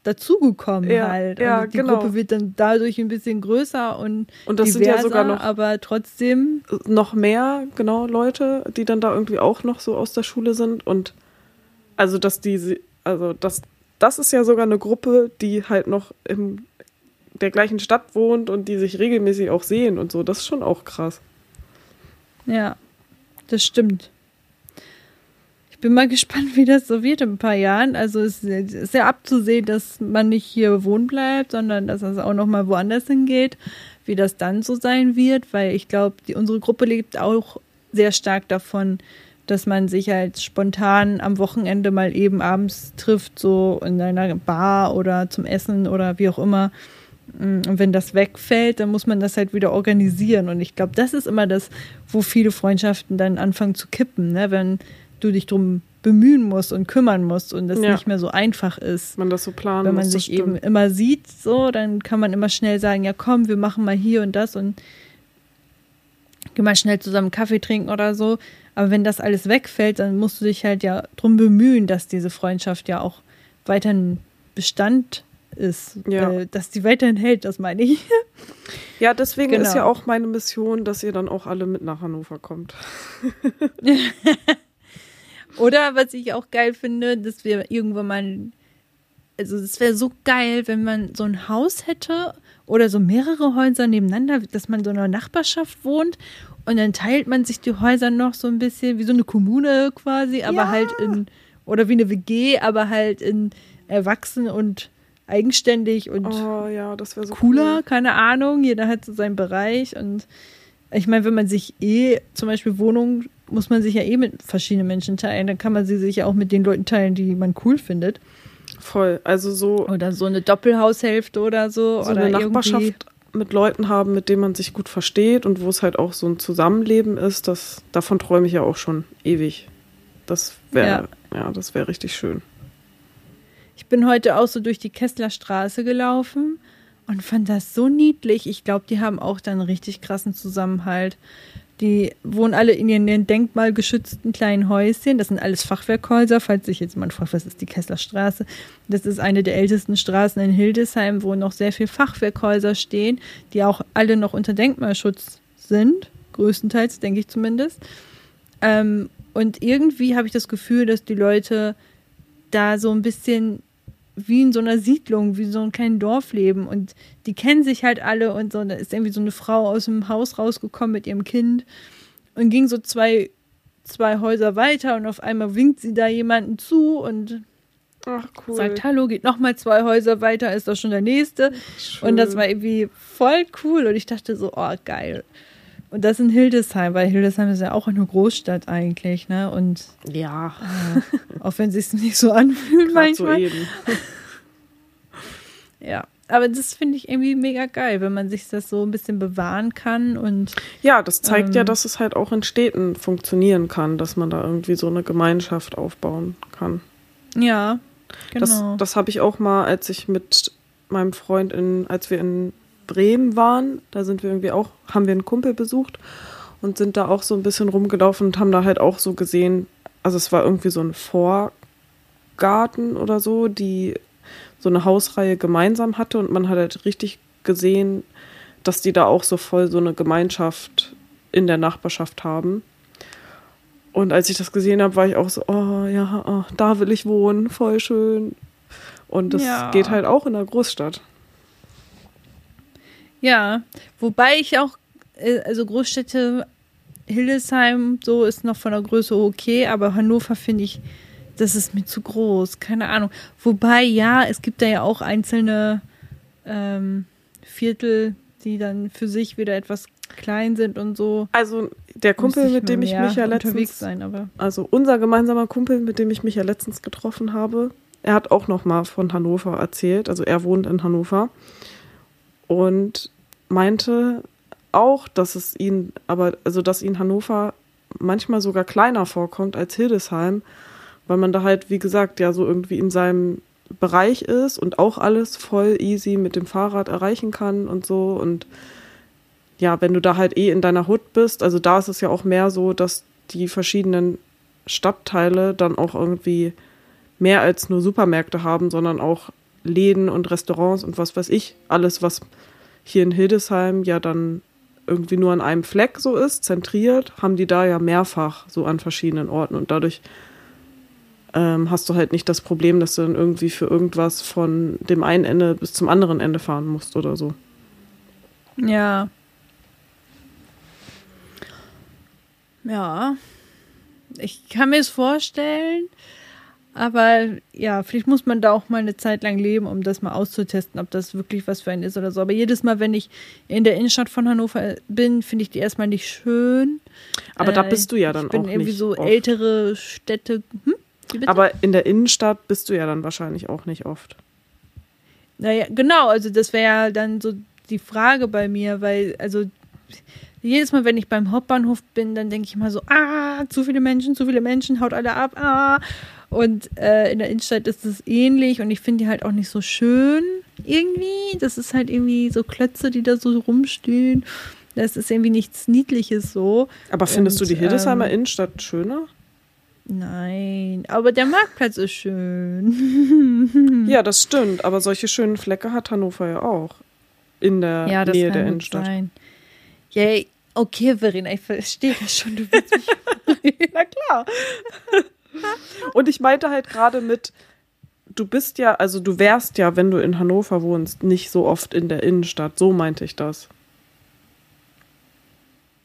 [SPEAKER 1] dazugekommen
[SPEAKER 2] Ja,
[SPEAKER 1] halt.
[SPEAKER 2] ja,
[SPEAKER 1] und die
[SPEAKER 2] genau.
[SPEAKER 1] Gruppe wird dann dadurch ein bisschen größer und
[SPEAKER 2] Und das
[SPEAKER 1] diverser,
[SPEAKER 2] sind ja sogar noch,
[SPEAKER 1] aber trotzdem
[SPEAKER 2] noch mehr, genau, Leute, die dann da irgendwie auch noch so aus der Schule sind. Und also, dass die, also das, das ist ja sogar eine Gruppe, die halt noch im der gleichen Stadt wohnt und die sich regelmäßig auch sehen und so. Das ist schon auch krass.
[SPEAKER 1] Ja, das stimmt. Ich bin mal gespannt, wie das so wird in ein paar Jahren. Also es ist ja abzusehen, dass man nicht hier wohnen bleibt, sondern dass es auch noch mal woanders hingeht. Wie das dann so sein wird, weil ich glaube, unsere Gruppe lebt auch sehr stark davon, dass man sich halt spontan am Wochenende mal eben abends trifft, so in einer Bar oder zum Essen oder wie auch immer. Mm, und wenn das wegfällt, dann muss man das halt wieder organisieren. Und ich glaube, das ist immer das, wo viele Freundschaften dann anfangen zu kippen, ne? wenn du dich drum bemühen musst und kümmern musst und das ja. nicht mehr so einfach ist.
[SPEAKER 2] Man das so planen
[SPEAKER 1] Wenn man
[SPEAKER 2] muss,
[SPEAKER 1] sich eben immer sieht, so, dann kann man immer schnell sagen, ja komm, wir machen mal hier und das und geh mal schnell zusammen Kaffee trinken oder so. Aber wenn das alles wegfällt, dann musst du dich halt ja drum bemühen, dass diese Freundschaft ja auch weiterhin Bestand ist, ja. äh, dass die weiterhin hält, das meine ich.
[SPEAKER 2] Ja, deswegen genau. ist ja auch meine Mission, dass ihr dann auch alle mit nach Hannover kommt.
[SPEAKER 1] Oder was ich auch geil finde, dass wir irgendwann mal, also es wäre so geil, wenn man so ein Haus hätte oder so mehrere Häuser nebeneinander, dass man so in einer Nachbarschaft wohnt und dann teilt man sich die Häuser noch so ein bisschen wie so eine Kommune quasi, aber ja. halt in, oder wie eine WG, aber halt in erwachsen und eigenständig und
[SPEAKER 2] oh, ja, so
[SPEAKER 1] cooler, cool. keine Ahnung. Jeder hat so seinen Bereich und ich meine, wenn man sich eh, zum Beispiel Wohnungen, muss man sich ja eh mit verschiedenen Menschen teilen, dann kann man sie sich ja auch mit den Leuten teilen, die man cool findet.
[SPEAKER 2] Voll, also so.
[SPEAKER 1] Oder so eine Doppelhaushälfte oder so.
[SPEAKER 2] So
[SPEAKER 1] oder
[SPEAKER 2] eine Nachbarschaft mit Leuten haben, mit denen man sich gut versteht und wo es halt auch so ein Zusammenleben ist, das, davon träume ich ja auch schon ewig. Das wäre, ja. ja, das wäre richtig schön.
[SPEAKER 1] Ich bin heute auch so durch die Kesslerstraße gelaufen und fand das so niedlich. Ich glaube, die haben auch dann einen richtig krassen Zusammenhalt. Die wohnen alle in ihren denkmalgeschützten kleinen Häuschen. Das sind alles Fachwerkhäuser. Falls sich jetzt jemand fragt, was ist die Kesslerstraße? Das ist eine der ältesten Straßen in Hildesheim, wo noch sehr viele Fachwerkhäuser stehen, die auch alle noch unter Denkmalschutz sind. Größtenteils, denke ich zumindest. Ähm, und irgendwie habe ich das Gefühl, dass die Leute da so ein bisschen wie in so einer Siedlung, wie so ein kleines Dorf leben und die kennen sich halt alle und so, da ist irgendwie so eine Frau aus dem Haus rausgekommen mit ihrem Kind und ging so zwei, zwei Häuser weiter und auf einmal winkt sie da jemanden zu und
[SPEAKER 2] Ach, cool.
[SPEAKER 1] sagt Hallo, geht nochmal zwei Häuser weiter, ist doch schon der nächste. Schön. Und das war irgendwie voll cool und ich dachte so, oh geil. Und das in Hildesheim, weil Hildesheim ist ja auch eine Großstadt eigentlich, ne? Und
[SPEAKER 2] ja,
[SPEAKER 1] äh, auch wenn es sich nicht so anfühlt manchmal. So ja, aber das finde ich irgendwie mega geil, wenn man sich das so ein bisschen bewahren kann und
[SPEAKER 2] ja, das zeigt ähm, ja, dass es halt auch in Städten funktionieren kann, dass man da irgendwie so eine Gemeinschaft aufbauen kann.
[SPEAKER 1] Ja,
[SPEAKER 2] genau. Das, das habe ich auch mal, als ich mit meinem Freund in, als wir in Bremen waren. Da sind wir irgendwie auch, haben wir einen Kumpel besucht und sind da auch so ein bisschen rumgelaufen und haben da halt auch so gesehen, also es war irgendwie so ein Vorgarten oder so, die so eine Hausreihe gemeinsam hatte und man hat halt richtig gesehen, dass die da auch so voll so eine Gemeinschaft in der Nachbarschaft haben. Und als ich das gesehen habe, war ich auch so, oh ja, oh, da will ich wohnen, voll schön. Und das ja. geht halt auch in der Großstadt.
[SPEAKER 1] Ja, wobei ich auch, äh, also Großstädte, Hildesheim, so ist noch von der Größe okay, aber Hannover finde ich, das ist mir zu groß, keine Ahnung. Wobei, ja, es gibt da ja auch einzelne ähm, Viertel, die dann für sich wieder etwas klein sind und so.
[SPEAKER 2] Also der Kumpel, mit dem ich mich ja letztens
[SPEAKER 1] sein, aber
[SPEAKER 2] also unser gemeinsamer Kumpel, mit dem ich mich ja letztens getroffen habe, er hat auch noch mal von Hannover erzählt. Also er wohnt in Hannover und meinte auch, dass es ihn, aber also dass ihn Hannover manchmal sogar kleiner vorkommt als Hildesheim, weil man da halt, wie gesagt, ja so irgendwie in seinem Bereich ist und auch alles voll easy mit dem Fahrrad erreichen kann und so. Und ja, wenn du da halt eh in deiner Hut bist, also da ist es ja auch mehr so, dass die verschiedenen Stadtteile dann auch irgendwie mehr als nur Supermärkte haben, sondern auch Läden und Restaurants und was weiß ich, alles, was hier in Hildesheim ja dann irgendwie nur an einem Fleck so ist, zentriert, haben die da ja mehrfach so an verschiedenen Orten und dadurch ähm, hast du halt nicht das Problem, dass du dann irgendwie für irgendwas von dem einen Ende bis zum anderen Ende fahren musst oder so.
[SPEAKER 1] Ja. Ja. Ich kann mir es vorstellen, aber ja, vielleicht muss man da auch mal eine Zeit lang leben, um das mal auszutesten, ob das wirklich was für einen ist oder so. Aber jedes Mal, wenn ich in der Innenstadt von Hannover bin, finde ich die erstmal nicht schön.
[SPEAKER 2] Aber äh, da bist du ja dann
[SPEAKER 1] ich bin
[SPEAKER 2] auch
[SPEAKER 1] irgendwie
[SPEAKER 2] nicht
[SPEAKER 1] so
[SPEAKER 2] oft.
[SPEAKER 1] ältere Städte. Hm?
[SPEAKER 2] Aber in der Innenstadt bist du ja dann wahrscheinlich auch nicht oft.
[SPEAKER 1] Naja, genau, also das wäre ja dann so die Frage bei mir, weil, also jedes Mal, wenn ich beim Hauptbahnhof bin, dann denke ich mal so, ah, zu viele Menschen, zu viele Menschen, haut alle ab, ah. Und äh, in der Innenstadt ist es ähnlich und ich finde die halt auch nicht so schön irgendwie. Das ist halt irgendwie so Klötze, die da so rumstehen. Das ist irgendwie nichts Niedliches so.
[SPEAKER 2] Aber findest
[SPEAKER 1] Und,
[SPEAKER 2] du die Hildesheimer
[SPEAKER 1] ähm,
[SPEAKER 2] Innenstadt schöner?
[SPEAKER 1] Nein, aber der Marktplatz ist schön.
[SPEAKER 2] Ja, das stimmt. Aber solche schönen Flecke hat Hannover ja auch. In der
[SPEAKER 1] Ja,
[SPEAKER 2] Nähe der Innenstadt.
[SPEAKER 1] sein. Ja, okay, Verena, ich verstehe das schon. Du willst mich
[SPEAKER 2] Na klar. Und ich meinte halt gerade mit, du bist ja, also du wärst ja, wenn du in Hannover wohnst, nicht so oft in der Innenstadt. So meinte ich das.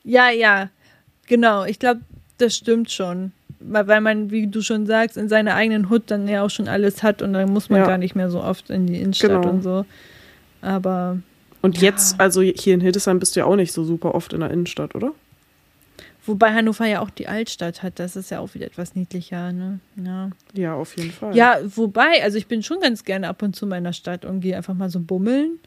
[SPEAKER 1] Ja, ja, genau. Ich glaube, das stimmt schon. Weil weil man, wie du schon sagst, in seiner eigenen Hut dann ja auch schon alles hat und dann muss man
[SPEAKER 2] Ja.
[SPEAKER 1] gar nicht mehr so oft in die Innenstadt
[SPEAKER 2] Genau.
[SPEAKER 1] und so. Aber
[SPEAKER 2] Und jetzt, also hier in Hildesheim bist du ja auch nicht so super oft in der Innenstadt, oder?
[SPEAKER 1] wobei Hannover ja auch die Altstadt hat, das ist ja auch wieder etwas niedlicher, ne? Ja.
[SPEAKER 2] Ja, auf jeden Fall.
[SPEAKER 1] Ja, wobei, also ich bin schon ganz gerne ab und zu in meiner Stadt und gehe einfach mal so bummeln.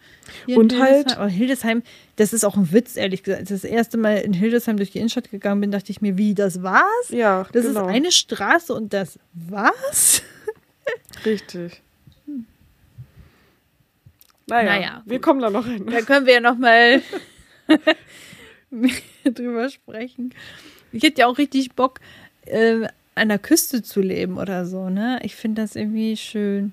[SPEAKER 2] Und halt-
[SPEAKER 1] Hildesheim. Aber Hildesheim, das ist auch ein Witz, ehrlich gesagt. Als ich das erste Mal in Hildesheim durch die Innenstadt gegangen bin, dachte ich mir, wie, das war's?
[SPEAKER 2] Ja,
[SPEAKER 1] Das
[SPEAKER 2] genau.
[SPEAKER 1] ist eine Straße und das was?
[SPEAKER 2] Richtig. Naja,
[SPEAKER 1] Naja,
[SPEAKER 2] wir kommen da noch hin.
[SPEAKER 1] Da können wir ja noch mal drüber sprechen. Ich hätte ja auch richtig Bock, äh, an der Küste zu leben oder so, ne? Ich finde das irgendwie schön.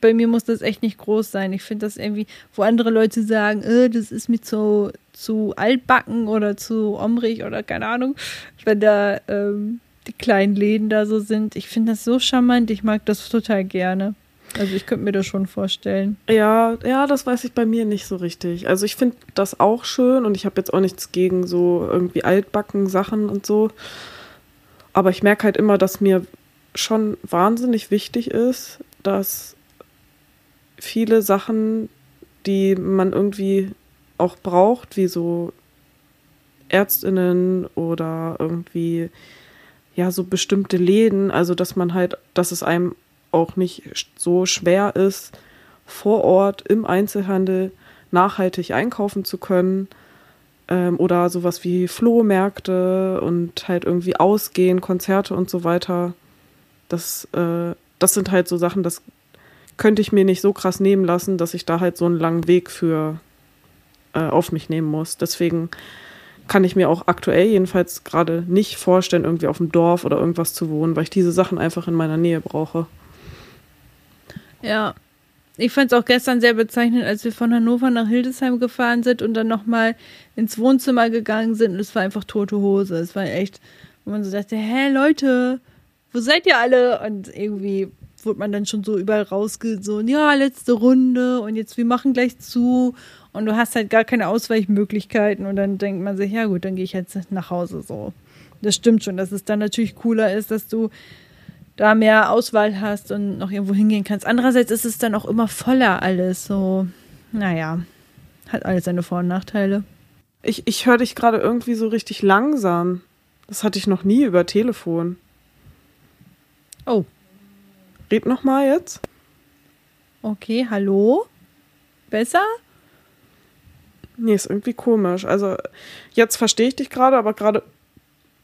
[SPEAKER 1] Bei mir muss das echt nicht groß sein. Ich finde das irgendwie, wo andere Leute sagen, äh, das ist mir zu, zu altbacken oder zu omrig oder keine Ahnung, wenn da ähm, die kleinen Läden da so sind. Ich finde das so charmant. Ich mag das total gerne. Also ich könnte mir das schon vorstellen.
[SPEAKER 2] Ja, ja, das weiß ich bei mir nicht so richtig. Also ich finde das auch schön und ich habe jetzt auch nichts gegen so irgendwie altbacken Sachen und so. Aber ich merke halt immer, dass mir schon wahnsinnig wichtig ist, dass viele Sachen, die man irgendwie auch braucht, wie so Ärztinnen oder irgendwie ja so bestimmte Läden, also dass man halt, dass es einem auch nicht so schwer ist, vor Ort im Einzelhandel nachhaltig einkaufen zu können ähm, oder sowas wie Flohmärkte und halt irgendwie ausgehen, Konzerte und so weiter. Das, äh, das sind halt so Sachen, das könnte ich mir nicht so krass nehmen lassen, dass ich da halt so einen langen Weg für äh, auf mich nehmen muss. Deswegen kann ich mir auch aktuell jedenfalls gerade nicht vorstellen, irgendwie auf dem Dorf oder irgendwas zu wohnen, weil ich diese Sachen einfach in meiner Nähe brauche.
[SPEAKER 1] Ja. Ich fand es auch gestern sehr bezeichnend, als wir von Hannover nach Hildesheim gefahren sind und dann nochmal ins Wohnzimmer gegangen sind und es war einfach tote Hose. Es war echt, wo man so dachte, hä, Leute, wo seid ihr alle? Und irgendwie wurde man dann schon so überall rausge, so, ja, letzte Runde und jetzt, wir machen gleich zu. Und du hast halt gar keine Ausweichmöglichkeiten und dann denkt man sich, ja gut, dann gehe ich jetzt nach Hause so. Das stimmt schon, dass es dann natürlich cooler ist, dass du da mehr Auswahl hast und noch irgendwo hingehen kannst. Andererseits ist es dann auch immer voller alles. So, naja, hat alles seine Vor- und Nachteile.
[SPEAKER 2] Ich, ich höre dich gerade irgendwie so richtig langsam. Das hatte ich noch nie über Telefon.
[SPEAKER 1] Oh,
[SPEAKER 2] Red noch mal jetzt.
[SPEAKER 1] okay, hallo? Besser?
[SPEAKER 2] Nee, ist irgendwie komisch. Also jetzt verstehe ich dich gerade, aber gerade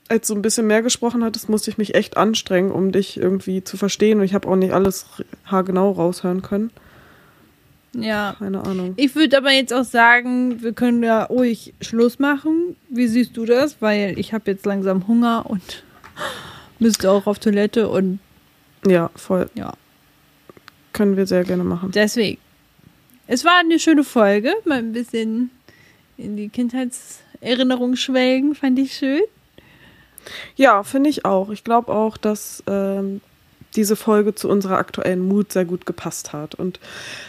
[SPEAKER 2] als du ein bisschen mehr gesprochen hattest, musste ich mich echt anstrengen, um dich irgendwie zu verstehen. Und ich habe auch nicht alles haargenau raushören können.
[SPEAKER 1] Ja.
[SPEAKER 2] Keine Ahnung.
[SPEAKER 1] Ich würde aber jetzt auch sagen, wir können ja ruhig Schluss machen. Wie siehst du das? Weil ich habe jetzt langsam Hunger und müsste auch auf Toilette und
[SPEAKER 2] Ja, voll.
[SPEAKER 1] ja,
[SPEAKER 2] Können wir sehr gerne machen.
[SPEAKER 1] deswegen. Es war eine schöne Folge, mal ein bisschen in die Kindheitserinnerung schwelgen, fand ich schön.
[SPEAKER 2] Ja, finde ich auch. Ich glaube auch, dass ähm, diese Folge zu unserer aktuellen Mut sehr gut gepasst hat. Und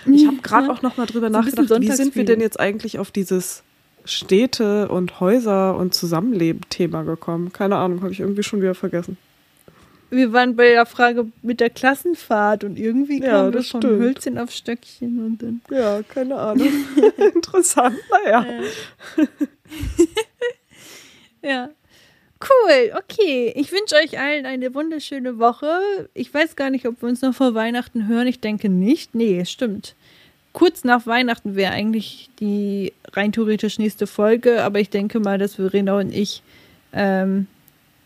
[SPEAKER 2] ich habe gerade auch noch mal drüber so nachgedacht, wie sind wir denn jetzt eigentlich auf dieses Städte und Häuser und Zusammenleben-Thema gekommen? Keine Ahnung, habe ich irgendwie schon wieder vergessen.
[SPEAKER 1] Wir waren bei der Frage mit der Klassenfahrt und irgendwie ja, kam das von stimmt. Hölzchen auf Stöckchen und dann.
[SPEAKER 2] Ja, keine Ahnung. Interessant, naja.
[SPEAKER 1] Ja. ja. Cool, okay. Ich wünsche euch allen eine wunderschöne Woche. Ich weiß gar nicht, ob wir uns noch vor Weihnachten hören. Ich denke nicht. Nee, stimmt. Kurz nach Weihnachten wäre eigentlich die rein theoretisch nächste Folge, aber ich denke mal, dass Verena und ich, ähm,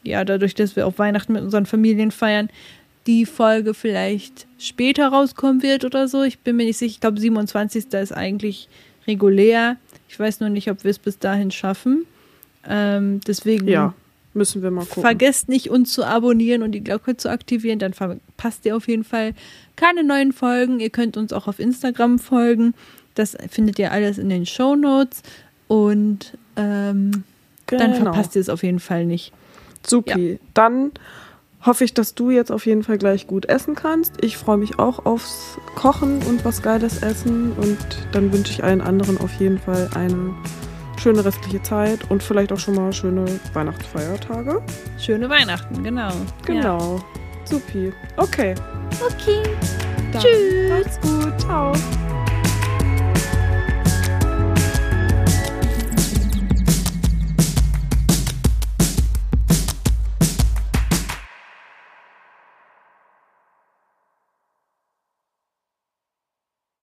[SPEAKER 1] ja, dadurch, dass wir auf Weihnachten mit unseren Familien feiern, die Folge vielleicht später rauskommen wird oder so. Ich bin mir nicht sicher. Ich glaube, 27. ist eigentlich regulär. Ich weiß nur nicht, ob wir es bis dahin schaffen. Ähm, deswegen
[SPEAKER 2] ja. Müssen wir mal gucken.
[SPEAKER 1] Vergesst nicht, uns zu abonnieren und die Glocke zu aktivieren, dann verpasst ihr auf jeden Fall keine neuen Folgen. Ihr könnt uns auch auf Instagram folgen. Das findet ihr alles in den Show Notes. Und ähm, genau. dann verpasst ihr es auf jeden Fall nicht.
[SPEAKER 2] Supi. Ja. Dann hoffe ich, dass du jetzt auf jeden Fall gleich gut essen kannst. Ich freue mich auch aufs Kochen und was Geiles essen. Und dann wünsche ich allen anderen auf jeden Fall einen schöne restliche Zeit und vielleicht auch schon mal schöne Weihnachtsfeiertage.
[SPEAKER 1] Schöne Weihnachten, genau.
[SPEAKER 2] Genau. Ja. Supi. Okay.
[SPEAKER 1] Okay.
[SPEAKER 2] Dann Tschüss. Macht's gut. Ciao.